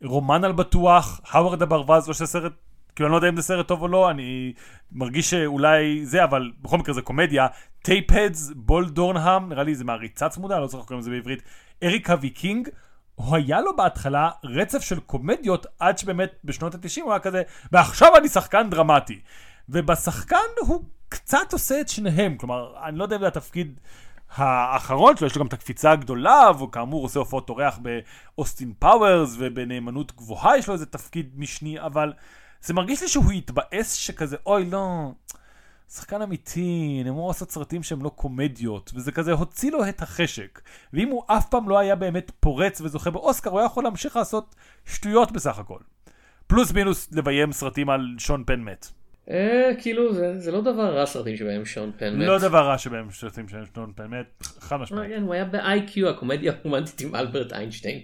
B: רומן על בטוח, האוורד הברווז, או שזה סרט, כאילו אני לא יודע אם זה סרט טוב או לא, אני מרגיש שאולי זה, אבל בכל מקרה זה קומדיה. Tapeheads, Bull Durham, נראה לי זה מעריצה צמודה, לא איך קוראים לזה בעברית. אריק הוויקינג, הוא היה לו בהתחלה רצף של קומדיות עד שבאמת בשנות ה-90 הוא היה כזה, ועכשיו אני שחקן דרמטי. ובשחקן הוא קצת עושה את שניהם, כלומר, אני לא יודע אם זה התפקיד האחרון שלו, יש לו גם את הקפיצה הגדולה, והוא כאמור עושה הופעות אורח באוסטין פאוורס, ובנאמנות גבוהה יש לו איזה תפקיד משני, אבל זה מרגיש לי שהוא התבאס שכזה, אוי לא, שחקן אמיתי, אני אמור לעשות סרטים שהם לא קומדיות, וזה כזה הוציא לו את החשק. ואם הוא אף פעם לא היה באמת פורץ וזוכה באוסקר, הוא היה יכול להמשיך לעשות שטויות בסך הכל. פלוס מינוס לביים סרטים על שון פן מת.
A: אה, כאילו זה, זה לא דבר רע סרטים שבהם שון פן מת.
B: לא דבר רע שבהם סרטים של שון פן מת, חד
A: אה,
B: משמעית.
A: כן, הוא היה ב-IQ הקומדיה הרומנטית עם אלברט איינשטיין.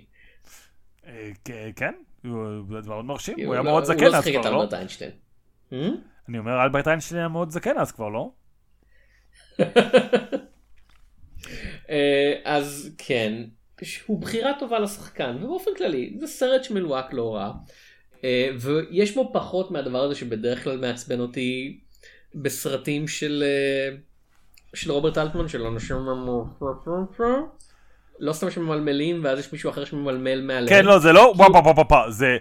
B: אה, כן, הוא הוא מאוד מרשים, הוא היה
A: לא-
B: מאוד זקן
A: הוא לא
B: אז
A: שיחק את
B: כבר, לא?
A: אלברט איינשטיין.
B: אני אומר, אלברט איינשטיין היה מאוד זקן אז כבר, לא?
A: אה, אז כן, הוא בחירה טובה לשחקן, ובאופן כללי זה סרט שמלוהק לא רע. אה, ויש בו פחות מהדבר הזה שבדרך כלל מעצבן אותי בסרטים של אה, של רוברט אלטמן של אנשים לא סתם שממלמלים ואז יש מישהו אחר שממלמל מהלב.
B: כן, לא, זה לא זה...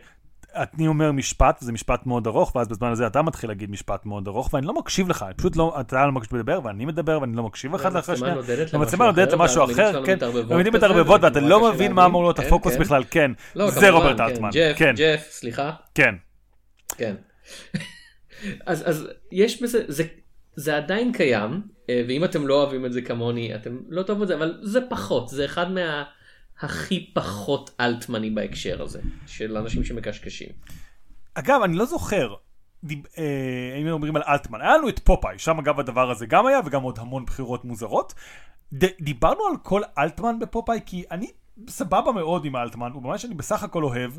B: אני אומר משפט, זה משפט מאוד ארוך, ואז בזמן הזה אתה מתחיל להגיד משפט מאוד ארוך, ואני לא מקשיב לך, אני פשוט לא, אתה לא מקשיב לדבר, ואני מדבר, ואני לא מקשיב אחד לאחר שנייה. המצלמה נודדת למשהו אחר, כן, המילים מתערבבות, ואתה לא מבין מה אמור להיות הפוקוס
A: כן.
B: בכלל, כן,
A: לא,
B: זה רוברט
A: כן,
B: אלטמן,
A: ג'ף,
B: כן,
A: ג'ף, סליחה.
B: כן.
A: כן. אז, יש בזה, זה, זה עדיין קיים, אה, ואם אתם לא אוהבים את זה כמוני, אתם לא תאהבו את זה, אבל זה פחות, זה אחד מה... הכי פחות אלטמני בהקשר הזה, של אנשים שמקשקשים.
B: אגב, אני לא זוכר, דיב- אה, אם אומרים על אלטמן, היה לנו את פופאי, שם אגב הדבר הזה גם היה, וגם עוד המון בחירות מוזרות. דיברנו על כל אלטמן בפופאי, כי אני סבבה מאוד עם אלטמן, הוא ממש אני בסך הכל אוהב.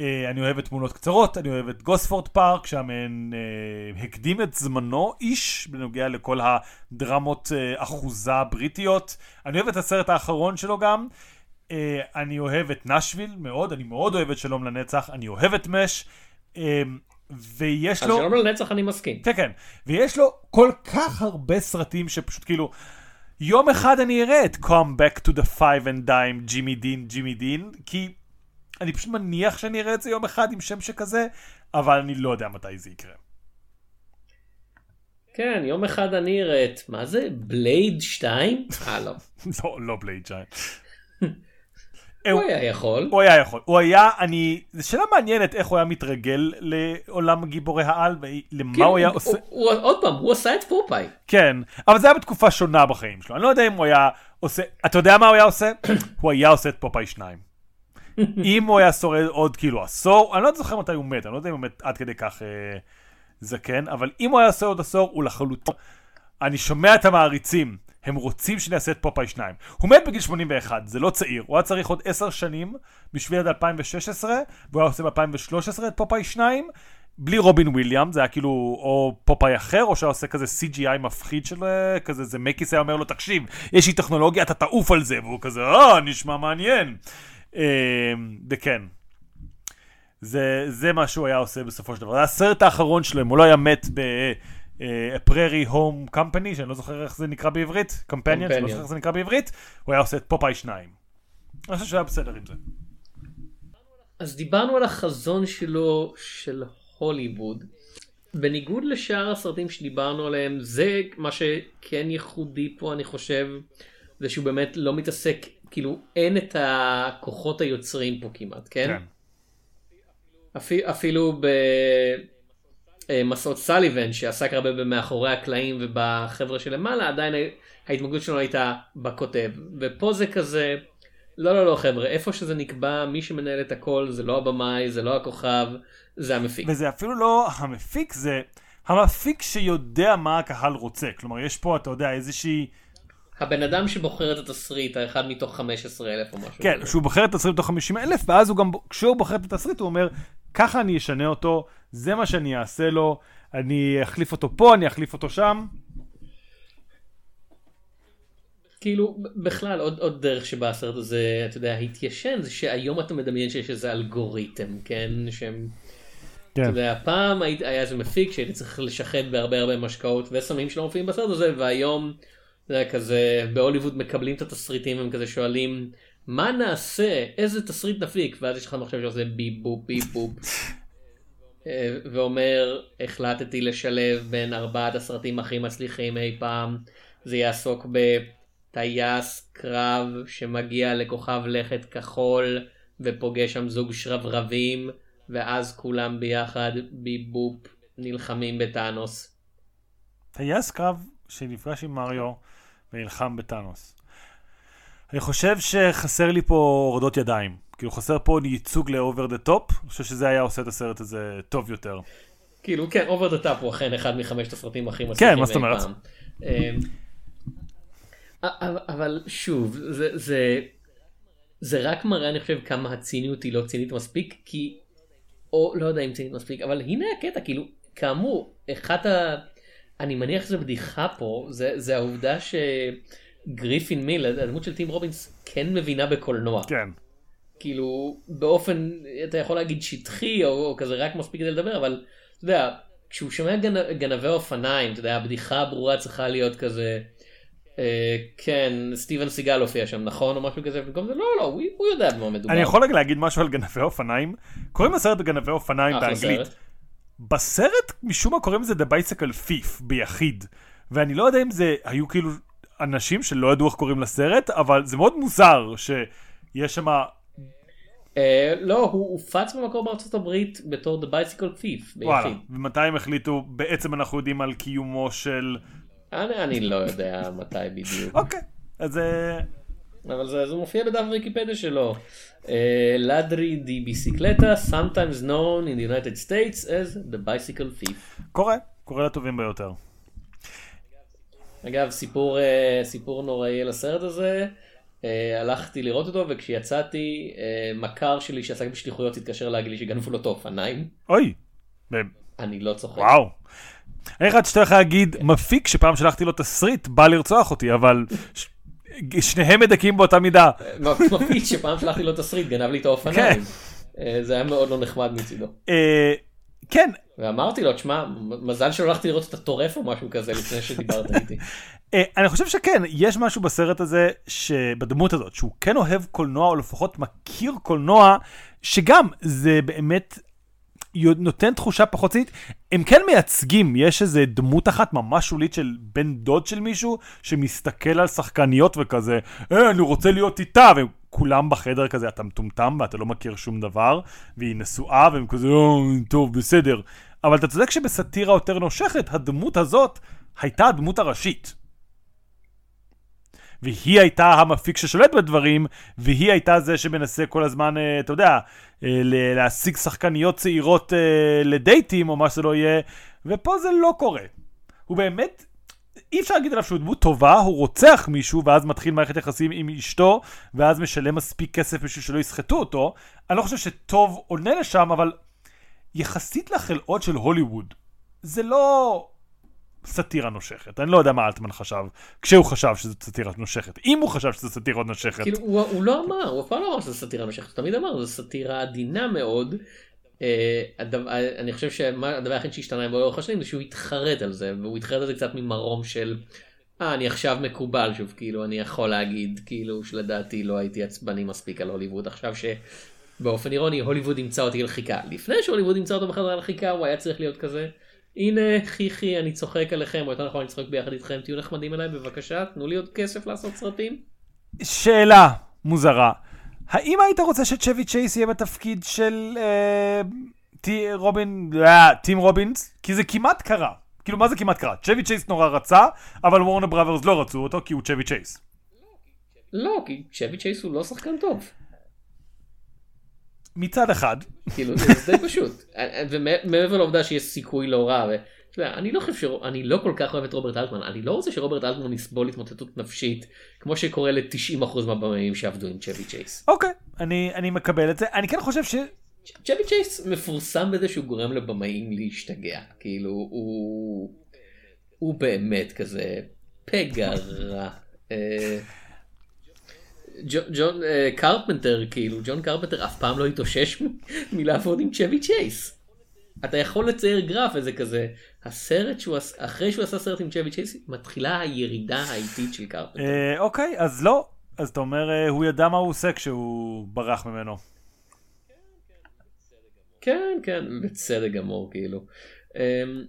B: אה, אני אוהב את תמונות קצרות, אני אוהב את גוספורד פארק, שהמן אה, הקדים את זמנו איש, בנוגע לכל הדרמות אה, אחוזה בריטיות. אני אוהב את הסרט האחרון שלו גם. אה, אני אוהב את נשוויל מאוד, אני מאוד אוהב את שלום לנצח, אני אוהב את מש. אה, ויש
A: אז
B: לו...
A: שלום לנצח אני מסכים.
B: כן, כן. ויש לו כל כך הרבה סרטים שפשוט כאילו... יום אחד אני אראה את Come Back to the Five and Dime, ג'ימי דין, ג'ימי דין, כי אני פשוט מניח שאני אראה את זה יום אחד עם שם שכזה, אבל אני לא יודע מתי זה יקרה.
A: כן, יום אחד אני אראה את, מה זה? בלייד 2? אה, לא.
B: לא, לא בלייד ג'יינט.
A: הוא היה יכול.
B: הוא היה יכול. הוא היה, אני... זו שאלה מעניינת איך הוא היה מתרגל לעולם גיבורי העל, ולמה
A: כן,
B: הוא היה עושה...
A: הוא- הוא- עוד פעם, הוא עשה את פופאי.
B: כן, אבל זה היה בתקופה שונה בחיים שלו. אני לא יודע אם הוא היה עושה... אתה יודע מה הוא היה עושה? הוא היה עושה את פופאי 2. אם הוא היה שורד עוד כאילו עשור, אני לא זוכר מתי הוא מת, אני לא יודע אם הוא מת עד כדי כך אה, זקן, אבל אם הוא היה עושה עוד עשור, הוא לחלוטין... אני שומע את המעריצים, הם רוצים שאני אעשה את פופאי 2. הוא מת בגיל 81, זה לא צעיר, הוא היה צריך עוד 10 שנים בשביל עד 2016, והוא היה עושה ב-2013 את פופאי 2, בלי רובין וויליאם, זה היה כאילו או פופאי אחר, או שהיה עושה כזה CGI מפחיד של אה, כזה, זה מקיס היה אומר לו, תקשיב, יש לי טכנולוגיה, אתה תעוף על זה, והוא כזה, אה, נשמע מעניין. אה, וכן. זה, זה מה שהוא היה עושה בסופו של דבר. זה הסרט האחרון שלו, אם הוא לא היה מת ב... פררי הום קמפני, שאני לא זוכר איך זה נקרא בעברית, קמפניון, שאני לא זוכר איך זה נקרא בעברית, הוא היה עושה את פופאי 2. אני חושב שהוא היה בסדר עם זה.
A: אז דיברנו על החזון שלו של הוליווד. בניגוד לשאר הסרטים שדיברנו עליהם, זה מה שכן ייחודי פה אני חושב, זה שהוא באמת לא מתעסק, כאילו אין את הכוחות היוצרים פה כמעט, כן?
B: כן.
A: אפילו, אפילו במסעות סליבן שעסק הרבה במאחורי הקלעים ובחבר'ה שלמעלה, עדיין ההתמקדות שלנו הייתה בכותב. ופה זה כזה, לא לא לא חבר'ה, איפה שזה נקבע, מי שמנהל את הכל זה לא הבמאי, זה לא הכוכב, זה המפיק.
B: וזה אפילו לא המפיק, זה המפיק שיודע מה הקהל רוצה. כלומר, יש פה, אתה יודע, איזושהי...
A: הבן אדם שבוחר את התסריט, האחד מתוך 15 אלף או משהו.
B: כן,
A: כזה.
B: שהוא בוחר את התסריט מתוך 50 אלף, ואז הוא גם, כשהוא בוחר את התסריט, הוא אומר, ככה אני אשנה אותו, זה מה שאני אעשה לו, אני אחליף אותו פה, אני אחליף אותו שם.
A: כאילו בכלל עוד, עוד דרך שבה הסרט הזה אתה יודע התיישן זה שהיום אתה מדמיין שיש איזה אלגוריתם כן שהם אתה
B: כן.
A: יודע פעם היית- היה איזה מפיק שהייתי צריך לשחד בהרבה הרבה משקאות וסמים שלא מופיעים בסרט הזה והיום זה כזה בהוליווד מקבלים את התסריטים הם כזה שואלים מה נעשה איזה תסריט נפיק ואז יש לך מחשב שעושה ביפ בופ ביפ בופ. אה, ואומר החלטתי לשלב בין ארבעת הסרטים הכי מצליחים אי פעם זה יעסוק בטייס קרב שמגיע לכוכב לכת כחול ופוגש שם זוג שרברבים ואז כולם ביחד ביבופ נלחמים בטאנוס.
B: טייס קרב שנפגש עם מריו ונלחם בטאנוס. אני חושב שחסר לי פה הורדות ידיים. כאילו חסר פה ייצוג ל-over the top, אני חושב שזה היה עושה את הסרט הזה טוב יותר.
A: כאילו כן over the top הוא אכן אחד מחמשת הסרטים הכי מצליחים
B: כן, מה זאת אומרת?
A: אמ, אבל- שוב זה זה זה רק מראה אני חושב כמה הציניות היא לא צינית מספיק כי או לא יודע אם צינית מספיק אבל הנה הקטע כאילו כאמור אחת אני מניח שזו בדיחה פה, זה, זה העובדה שגריפין מיל, הדמות של טים רובינס, כן מבינה בקולנוע.
B: כן.
A: כאילו, באופן, אתה יכול להגיד שטחי, או, או כזה רק מספיק כדי לדבר, אבל, אתה יודע, כשהוא שומע גנ, גנבי אופניים, אתה יודע, הבדיחה הברורה צריכה להיות כזה, אה, כן, סטיבן סיגל הופיע שם, נכון, או משהו כזה, במקום זה, לא, לא, הוא, הוא יודע במה מדובר.
B: אני יכול להגיד משהו על גנבי אופניים? קוראים לסרט גנבי אופניים
A: אחלה
B: באנגלית.
A: סרט.
B: בסרט משום מה קוראים לזה The Bicycle Thief ביחיד. ואני לא יודע אם זה היו כאילו אנשים שלא ידעו איך קוראים לסרט, אבל זה מאוד מוזר שיש שם...
A: אה, לא, הוא הופץ במקור בארצות הברית בתור The Bicycle Thief,
B: וואלה. ומתי הם החליטו, בעצם אנחנו יודעים על קיומו של...
A: אני, לא יודע מתי בדיוק,
B: אוקיי. אז אה,
A: אבל זה, זה מופיע בדף ויקיפדיה שלו. אה, לדרי די ביסיקלטה, sometimes known in the United States as the bicycle thief.
B: קורה, קורה לטובים ביותר.
A: אגב, סיפור, אה, סיפור נוראי על הסרט הזה, אה, הלכתי לראות אותו וכשייצאתי, אה, מכר שלי שעסק בשליחויות התקשר להגיד לי שגנבו לו את האופניים.
B: אוי.
A: אני לא צוחק.
B: וואו. אני רק שאתה יכול להגיד, מפיק שפעם שלחתי לו תסריט, בא לרצוח אותי, אבל שניהם מדכאים באותה מידה.
A: מפיץ שפעם שלחתי לו תסריט, גנב לי את האופניים. אה, זה היה מאוד לא נחמד מצידו.
B: כן,
A: ואמרתי לו, תשמע, מזל שלא הלכתי לראות את הטורף או משהו כזה לפני שדיברת איתי.
B: אה, אני חושב שכן, יש משהו בסרט הזה, שבדמות הזאת, שהוא כן אוהב קולנוע, או לפחות מכיר קולנוע, שגם זה באמת נותן תחושה פחות צינית. הם כן מייצגים, יש איזה דמות אחת ממש שולית של בן דוד של מישהו, שמסתכל על שחקניות וכזה, אה, אני רוצה להיות איתה, וכולם בחדר כזה, אתה מטומטם ואתה לא מכיר שום דבר, והיא נשואה, והם כזה, אה, טוב, בסדר. אבל אתה צודק שבסאטירה יותר נושכת, הדמות הזאת הייתה הדמות הראשית. והיא הייתה המפיק ששולט בדברים, והיא הייתה זה שמנסה כל הזמן, אה, אתה יודע, אה, להשיג שחקניות צעירות לדייטים, או מה שזה לא יהיה, ופה זה לא קורה. הוא באמת, אי אפשר להגיד עליו שהוא דמות טובה, הוא רוצח מישהו, ואז מתחיל מערכת יחסים עם אשתו, ואז משלם מספיק כסף בשביל שלא יסחטו אותו. אני לא חושב שטוב עונה לשם, אבל יחסית לחלאות של הוליווד, זה לא סאטירה נושכת. אני לא יודע מה אלטמן חשב, כשהוא חשב שזו סאטירה נושכת. אם הוא חשב שזו סאטירה נושכת.
A: כאילו, הוא, הוא לא אמר, הוא אף פעם לא אמר שזו סאטירה משכת, הוא תמיד אמר, זו סאטירה עדינה מאוד. אה, אני חושב שהדבר היחיד שהשתנה לאורך השנים זה שהוא התחרט על זה, והוא התחרט על זה קצת ממרום של, אה, אני עכשיו מקובל שוב, כאילו, אני יכול להגיד, כאילו, שלדעתי לא הייתי עצבני מספיק על הוליווד, עכשיו שבאופן אירוני, הוליווד ימצא אותי לחיכה. לפני שהוליווד ימצא אותו בחזרה לחיכה, הוא היה צריך להיות כזה. הנה חיכי אני צוחק עליכם או יותר נכון אני צוחק ביחד איתכם תהיו נחמדים אליי בבקשה תנו לי עוד כסף לעשות סרטים.
B: שאלה מוזרה. האם היית רוצה שצ'ווי צ'ייס יהיה בתפקיד של אה, טי, רובין, אה, טים רובינס? כי זה כמעט קרה. כאילו, מה זה כמעט קרה? צ'ווי צ'ייס נורא רצה, אבל וורנר בראדרס לא רצו אותו כי הוא צ'ווי צ'ייס.
A: לא כי צ'ווי צ'ייס הוא לא שחקן טוב.
B: מצד אחד,
A: כאילו זה זה די פשוט ומעבר לעובדה שיש סיכוי לא רע. ו- אתה יודע, אני לא חושב שאני לא כל כך אוהב את רוברט אלטמן אני לא רוצה שרוברט אלטמן יסבול התמוטטות נפשית כמו שקורה ל-90% מהבמאים שעבדו עם צ'ווי צ'ייס.
B: אוקיי, אני, אני מקבל את זה. אני כן חושב ש...
A: צ'ווי צ'ייס מפורסם בזה שהוא גורם לבמאים להשתגע כאילו הוא הוא באמת כזה פגע רע. אה, ג'ו- ג'ון אה, קרפנטר כאילו ג'ון קרפנטר אף פעם לא התאושש מלעבוד עם צ'ווי צ'ייס. אתה יכול לצייר גרף איזה כזה הסרט שהוא אחרי שהוא עשה סרט עם צ'ווי צ'ייס מתחילה הירידה האיטית של קרפנטר.
B: אה, אוקיי, אז לא. אז אתה אומר, אה, הוא ידע מה הוא עושה כשהוא ברח ממנו.
A: כן כן בצדק גמור כאילו. אמ,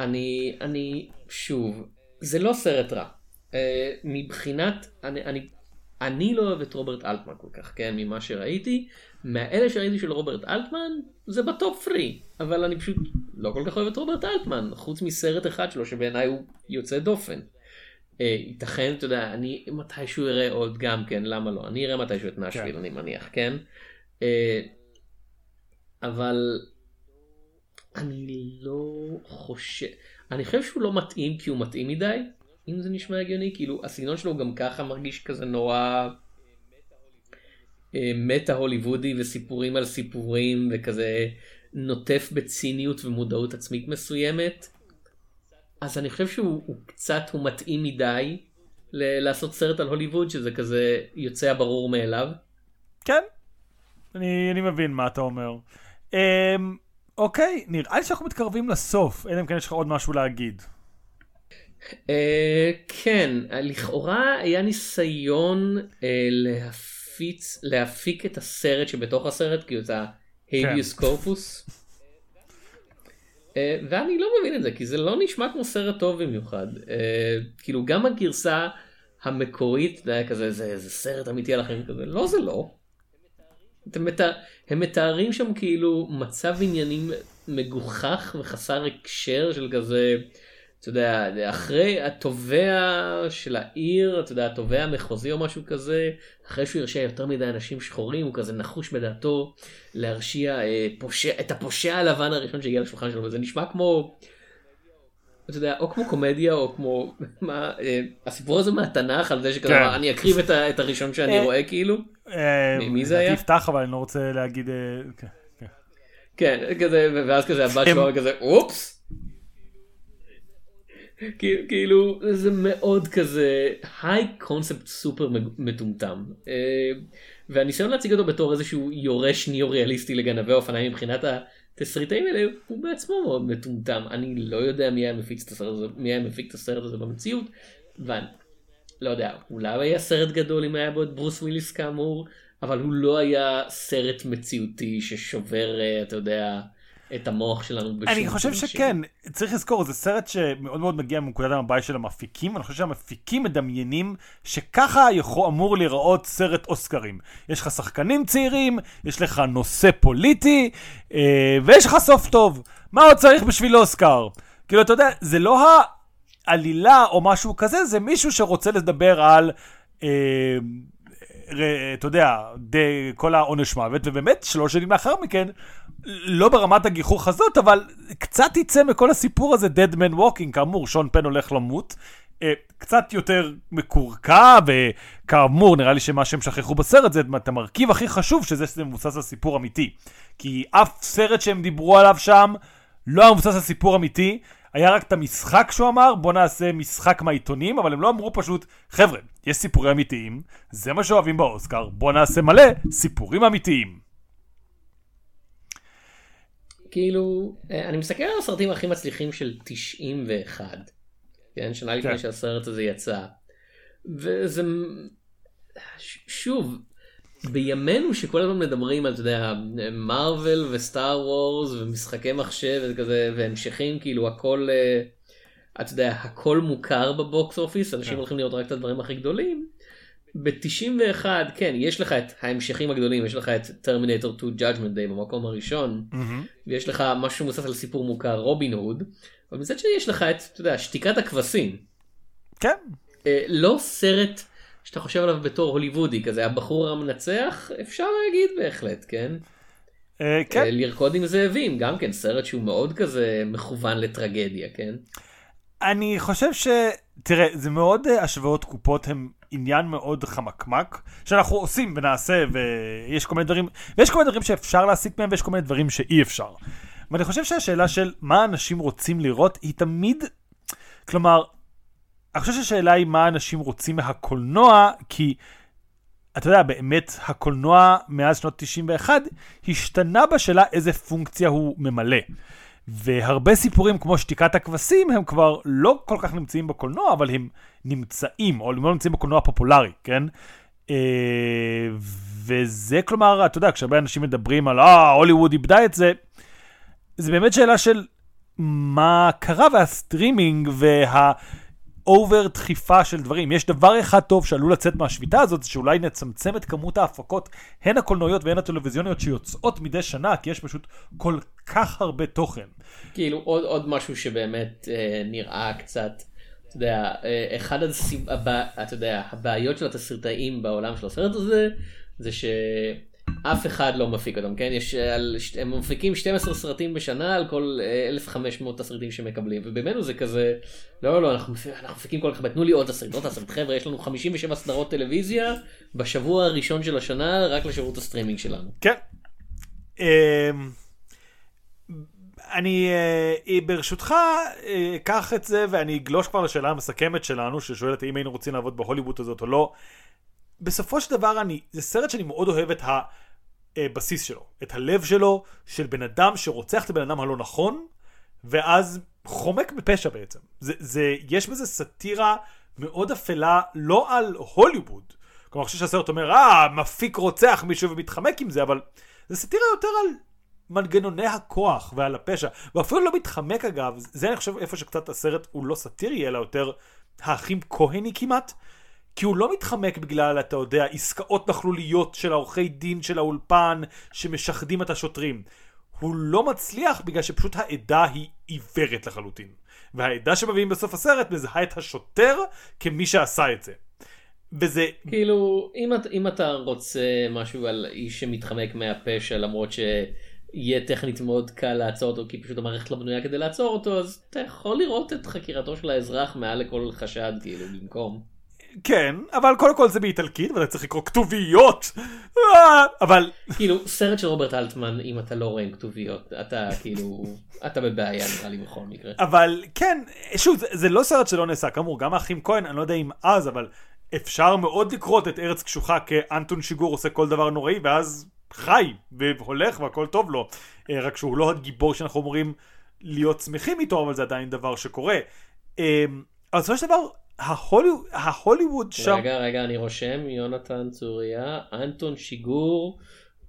A: אני אני שוב זה לא סרט רע. אה, מבחינת אני אני אני לא אוהב את רוברט אלטמן כל כך כן ממה שראיתי מהאלה שראיתי של רוברט אלטמן זה בטופ פרי אבל אני פשוט לא כל כך אוהב את רוברט אלטמן חוץ מסרט אחד שלו שבעיניי הוא יוצא דופן. אה, ייתכן אתה יודע אני מתישהו אראה עוד גם כן למה לא אני אראה מתישהו את נשוויל אני מניח כן. אה, אבל אני לא חושב אני חושב שהוא לא מתאים כי הוא מתאים מדי אם זה נשמע הגיוני כאילו הסגנון שלו גם ככה מרגיש כזה נורא אה, מטה הוליוודי וסיפורים על סיפורים וכזה נוטף בציניות ומודעות עצמית מסוימת. אז אני חושב שהוא הוא קצת, הוא מתאים מדי ל- לעשות סרט על הוליווד, שזה כזה יוצא הברור מאליו.
B: כן, אני, אני מבין מה אתה אומר. אמ, אוקיי, נראה לי שאנחנו מתקרבים לסוף, אלא אם כן יש לך עוד משהו להגיד.
A: אה, כן, לכאורה היה ניסיון אה, להפיץ, להפיק את הסרט שבתוך הסרט, כאילו את ההביוס קורפוס. אה, ואני לא מבין את זה, כי זה לא נשמע כמו סרט טוב במיוחד. אה, כאילו גם הגרסה המקורית, זה היה כזה, זה, זה סרט אמיתי על החיים כזה, לא זה לא. אתם מתאר, הם מתארים שם כאילו מצב עניינים מגוחך וחסר הקשר של כזה, אתה יודע, אחרי התובע של העיר, אתה יודע, התובע המחוזי או משהו כזה, אחרי שהוא הרשיע יותר מדי אנשים שחורים, הוא כזה נחוש בדעתו להרשיע אה, פושע, את הפושע הלבן הראשון שהגיע לשולחן שלו, וזה נשמע כמו, אתה יודע, או כמו קומדיה או כמו, מה, אה, הסיפור הזה מהתנ"ך על זה שכזה,
B: כן.
A: אני אקריב את, ה, את הראשון שאני
B: אה,
A: רואה כאילו.
B: אה,
A: מי זה היה?
B: יפתח, אבל אני לא רוצה להגיד... אה, כן, כן.
A: כן, כזה, ואז כזה הבת שלו כזה, אופס. כאילו- זה מאוד כזה היי קונספט סופר מטומטם. אה, והניסיון להציג אותו בתור איזשהו יורש ניאו-ריאליסטי לגנבי אופניים מבחינת התסריטאים האלה הוא בעצמו מאוד מטומטם. אני לא יודע מי היה מפיץ את הסרט הזה מי היה מפיק את הסרט הזה במציאות ואני לא יודע אולי היה סרט גדול אם היה בו את ברוס וויליס כאמור אבל הוא לא היה סרט מציאותי ששובר אה, אתה יודע את המוח שלנו בשום
B: אני חושב שכן, צריך לזכור, זה סרט שמאוד מאוד מגיע מנקודת המבט של המפיקים, אני חושב שהמפיקים מדמיינים שככה יכול, אמור להיראות סרט אוסקרים. יש לך שחקנים צעירים, יש לך נושא פוליטי, אה, ויש לך סוף טוב. מה עוד צריך בשביל אוסקר? כאילו, אתה יודע, זה לא העלילה או משהו כזה, זה מישהו שרוצה לדבר על... אה, ר- אתה יודע, די, כל העונש מוות, ובאמת שלוש שנים לאחר מכן, לא ברמת הגיחוך הזאת, אבל קצת יצא מכל הסיפור הזה Dead Man Walking, כאמור, שון פן הולך למות. אה, קצת יותר מקורקע, וכאמור, נראה לי שמה שהם שכחו בסרט זה את המרכיב הכי חשוב, שזה שזה מבוסס על סיפור אמיתי. כי אף סרט שהם דיברו עליו שם, לא היה מבוסס על סיפור אמיתי, היה רק את המשחק שהוא אמר, בוא נעשה משחק מהעיתונים, אבל הם לא אמרו פשוט, חבר'ה, יש סיפורים אמיתיים, זה מה שאוהבים באוסקר, בוא נעשה מלא סיפורים אמיתיים.
A: כאילו אה, אני מסתכל על הסרטים הכי מצליחים של 91 כן שנה לפני
B: כן.
A: שהסרט הזה יצא וזה שוב בימינו שכל הזמן מדברים על אתה יודע מרוויל וסטאר וורס ומשחקי מחשב וכזה והמשכים כאילו הכל אה, אתה יודע הכל מוכר בבוקס אופיס אנשים
B: כן.
A: הולכים לראות רק את הדברים הכי גדולים. ב-91 כן יש לך את ההמשכים הגדולים יש לך את טרמינטור 2 Judgment Day במקום הראשון ויש לך משהו שמבוסס על סיפור מוכר רובין הוד אבל מצד שני יש לך את אתה יודע שתיקת הכבשים.
B: כן,
A: אה, לא סרט שאתה חושב עליו בתור הוליוודי כזה הבחור המנצח אפשר להגיד בהחלט כן,
B: אה, כן.
A: אה, לרקוד עם זאבים גם כן סרט שהוא מאוד כזה מכוון לטרגדיה כן?
B: אני חושב ש... תראה, זה מאוד אה, השוואות קופות הם עניין מאוד חמקמק, שאנחנו עושים ונעשה, ויש כל מיני דברים, ויש כל מיני דברים שאפשר להסיק מהם, ויש כל מיני דברים שאי אפשר. ואני חושב שהשאלה של מה אנשים רוצים לראות, היא תמיד, כלומר, אני חושב שהשאלה היא מה אנשים רוצים מהקולנוע, כי אתה יודע, באמת הקולנוע מאז שנות 91 השתנה בשאלה איזה פונקציה הוא ממלא. והרבה סיפורים כמו שתיקת הכבשים הם כבר לא כל כך נמצאים בקולנוע, אבל הם נמצאים, או הם לא נמצאים בקולנוע הפופולרי, כן? אה, וזה כלומר, אתה יודע, כשהרבה אנשים מדברים על אה, הוליווד איבדה את זה, זה באמת שאלה של מה קרה והסטרימינג וה... over דחיפה של דברים. יש דבר אחד טוב שעלול לצאת מהשביתה הזאת, זה שאולי נצמצם את כמות ההפקות, הן הקולנועיות והן הטלוויזיוניות שיוצאות מדי שנה, כי יש פשוט כל כך הרבה תוכן.
A: כאילו עוד עוד משהו שבאמת אה, נראה קצת. אתה יודע, אה, אחד הסיב... הבע... אתה יודע, הבעיות של התסריטאים בעולם של הסרט הזה, זה שאף אחד לא מפיק אותם, כן? יש, על... הם מפיקים 12 סרטים בשנה על כל אה, 1,500 תסריטים שמקבלים, ובימינו זה כזה, לא, לא, לא, אנחנו, אנחנו מפיקים כל כך תנו לי עוד תסריט, עוד תסריט, חבר'ה, יש לנו 57 סדרות טלוויזיה בשבוע הראשון של השנה, רק לשירות הסטרימינג שלנו.
B: כן. אמ, אני אה, ברשותך אה, אקח את זה ואני אגלוש כבר לשאלה המסכמת שלנו, ששואלת האם היינו רוצים לעבוד בהוליווד הזאת או לא. בסופו של דבר אני, זה סרט שאני מאוד אוהב את הבסיס שלו, את הלב שלו, של בן אדם שרוצח את הבן אדם הלא נכון, ואז חומק בפשע בעצם. זה, זה, יש בזה סאטירה מאוד אפלה, לא על הוליווד. כלומר, אני חושב שהסרט אומר, אה, מפיק רוצח מישהו ומתחמק עם זה, אבל זה סאטירה יותר על מנגנוני הכוח ועל הפשע. ואפילו לא מתחמק אגב, זה אני חושב איפה שקצת הסרט הוא לא סאטירי, אלא יותר האחים כהני כמעט. כי הוא לא מתחמק בגלל, אתה יודע, עסקאות נכלוליות של העורכי דין של האולפן שמשחדים את השוטרים. הוא לא מצליח בגלל שפשוט העדה היא עיוורת לחלוטין. והעדה שמביאים בסוף הסרט מזהה את השוטר כמי שעשה את זה. וזה...
A: כאילו, אם, אם אתה רוצה משהו על איש שמתחמק מהפשע למרות שיהיה טכנית מאוד קל לעצור אותו כי פשוט המערכת לא בנויה כדי לעצור אותו אז אתה יכול לראות את חקירתו של האזרח מעל לכל חשד כאילו במקום.
B: כן, אבל קודם כל זה באיטלקית ואתה צריך לקרוא כתוביות. אה, אבל...
A: כאילו, סרט של רוברט אלטמן, אם אתה לא רואה עם כתוביות, אתה כאילו, אתה בבעיה נראה לי בכל מקרה.
B: אבל כן, שוב, זה, זה לא סרט שלא נעשה, כאמור, גם האחים כהן, אני לא יודע אם אז, אבל אפשר מאוד לקרות את ארץ קשוחה כאנטון שיגור עושה כל דבר נוראי, ואז חי, והולך והכל טוב לו. אה, רק שהוא לא הגיבור שאנחנו אמורים להיות שמחים איתו, אבל זה עדיין דבר שקורה. אבל בסופו של דבר, ההוליווד, ההוליווד שם...
A: רגע, רגע, אני רושם, יונתן צוריה, אנטון שיגור,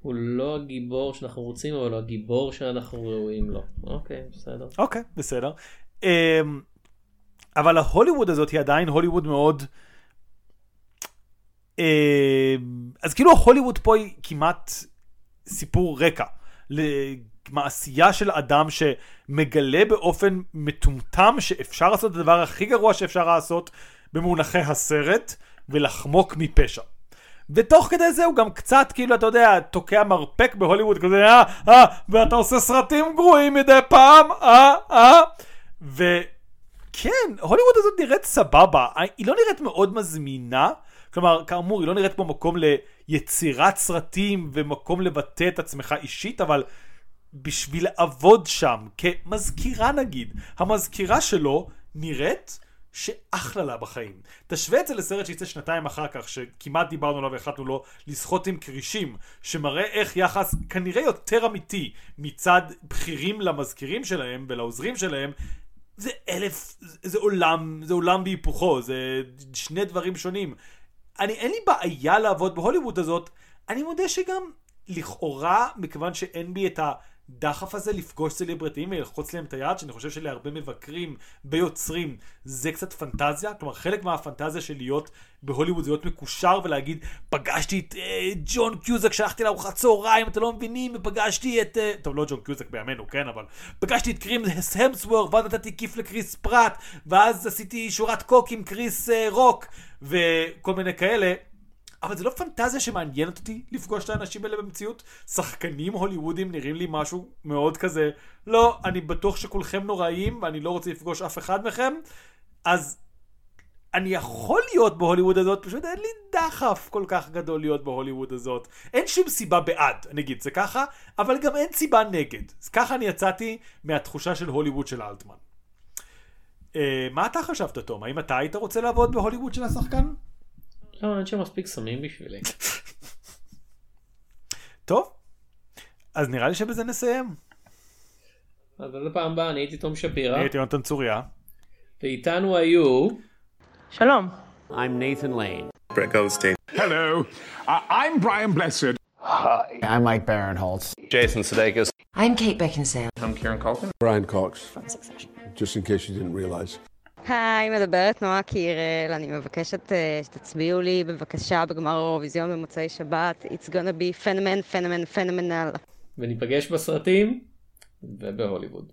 A: הוא לא הגיבור שאנחנו רוצים, אבל הוא הגיבור שאנחנו ראויים לו. אוקיי, בסדר.
B: אוקיי, בסדר. Um, אבל ההוליווד הזאת היא עדיין הוליווד מאוד... Um, אז כאילו ההוליווד פה היא כמעט סיפור רקע. מעשייה של אדם שמגלה באופן מטומטם שאפשר לעשות את הדבר הכי גרוע שאפשר לעשות במונחי הסרט, ולחמוק מפשע. ותוך כדי זה הוא גם קצת כאילו אתה יודע תוקע מרפק בהוליווד כזה אה אה ואתה עושה סרטים גרועים מדי פעם אה אה וכן הוליווד הזאת נראית סבבה היא לא נראית מאוד מזמינה כלומר כאמור היא לא נראית כמו מקום ליצירת סרטים ומקום לבטא את עצמך אישית אבל בשביל לעבוד שם, כמזכירה נגיד. המזכירה שלו נראית שאחלה לה בחיים. תשווה את זה לסרט שיצא שנתיים אחר כך, שכמעט דיברנו עליו והחלטנו לו לסחוט עם כרישים, שמראה איך יחס כנראה יותר אמיתי מצד בכירים למזכירים שלהם ולעוזרים שלהם, זה אלף, זה עולם, זה עולם בהיפוכו, זה שני דברים שונים. אני, אין לי בעיה לעבוד בהוליווד הזאת, אני מודה שגם לכאורה, מכיוון שאין בי את ה... הדחף הזה לפגוש סלבריטים וללחוץ להם את היד, שאני חושב שלהרבה מבקרים ביוצרים זה קצת פנטזיה, כלומר חלק מהפנטזיה של להיות בהוליווד זה להיות מקושר ולהגיד פגשתי את uh, ג'ון קיוזק, שלחתי לארוחת צהריים, אתם לא מבינים, ופגשתי את, uh, טוב לא ג'ון קיוזק בימינו, כן, אבל פגשתי את כריס המסוורת', ואז נתתי כיף לכריס פראט, ואז עשיתי שורת coke עם כריס אה, רוק, וכל מיני כאלה. אבל זה לא פנטזיה שמעניינת אותי לפגוש את האנשים האלה במציאות. שחקנים הוליוודים נראים לי משהו מאוד כזה, לא, אני בטוח שכולכם נוראים ואני לא רוצה לפגוש אף אחד מכם, אז אני יכול להיות בהוליווד הזאת, פשוט אין לי דחף כל כך גדול להיות בהוליווד הזאת. אין שום סיבה בעד, נגיד זה ככה, אבל גם אין סיבה נגד. אז ככה אני יצאתי מהתחושה של הוליווד של אלטמן. Uh, מה אתה חשבת, תום? האם אתה היית רוצה לעבוד בהוליווד של השחקן?
A: לא, אין שם מספיק סמים בשבילי.
B: טוב, אז נראה לי שבזה נסיים.
A: אז עד הפעם הבאה, אני הייתי תום שפירא.
B: אני הייתי יונתן צוריה.
A: ואיתנו היו...
C: שלום.
D: I'm Nathan Lane.
E: Brett Goldstein.
F: Hello, uh, I'm Brian Blessed.
D: Hi. I'm Mike Barinholtz.
E: Jason Sudeikis.
G: I'm Kate Beckinsale.
E: I'm Kieran Culkin.
H: Brian Cox,
G: From Succession.
H: just in case you didn't realize.
C: היי, מדברת נועה קירל, אני מבקשת uh, שתצביעו לי בבקשה בגמר האירוויזיון במוצאי שבת. It's gonna be phenomen, phenomen, phenomenal.
A: וניפגש בסרטים ובהוליווד.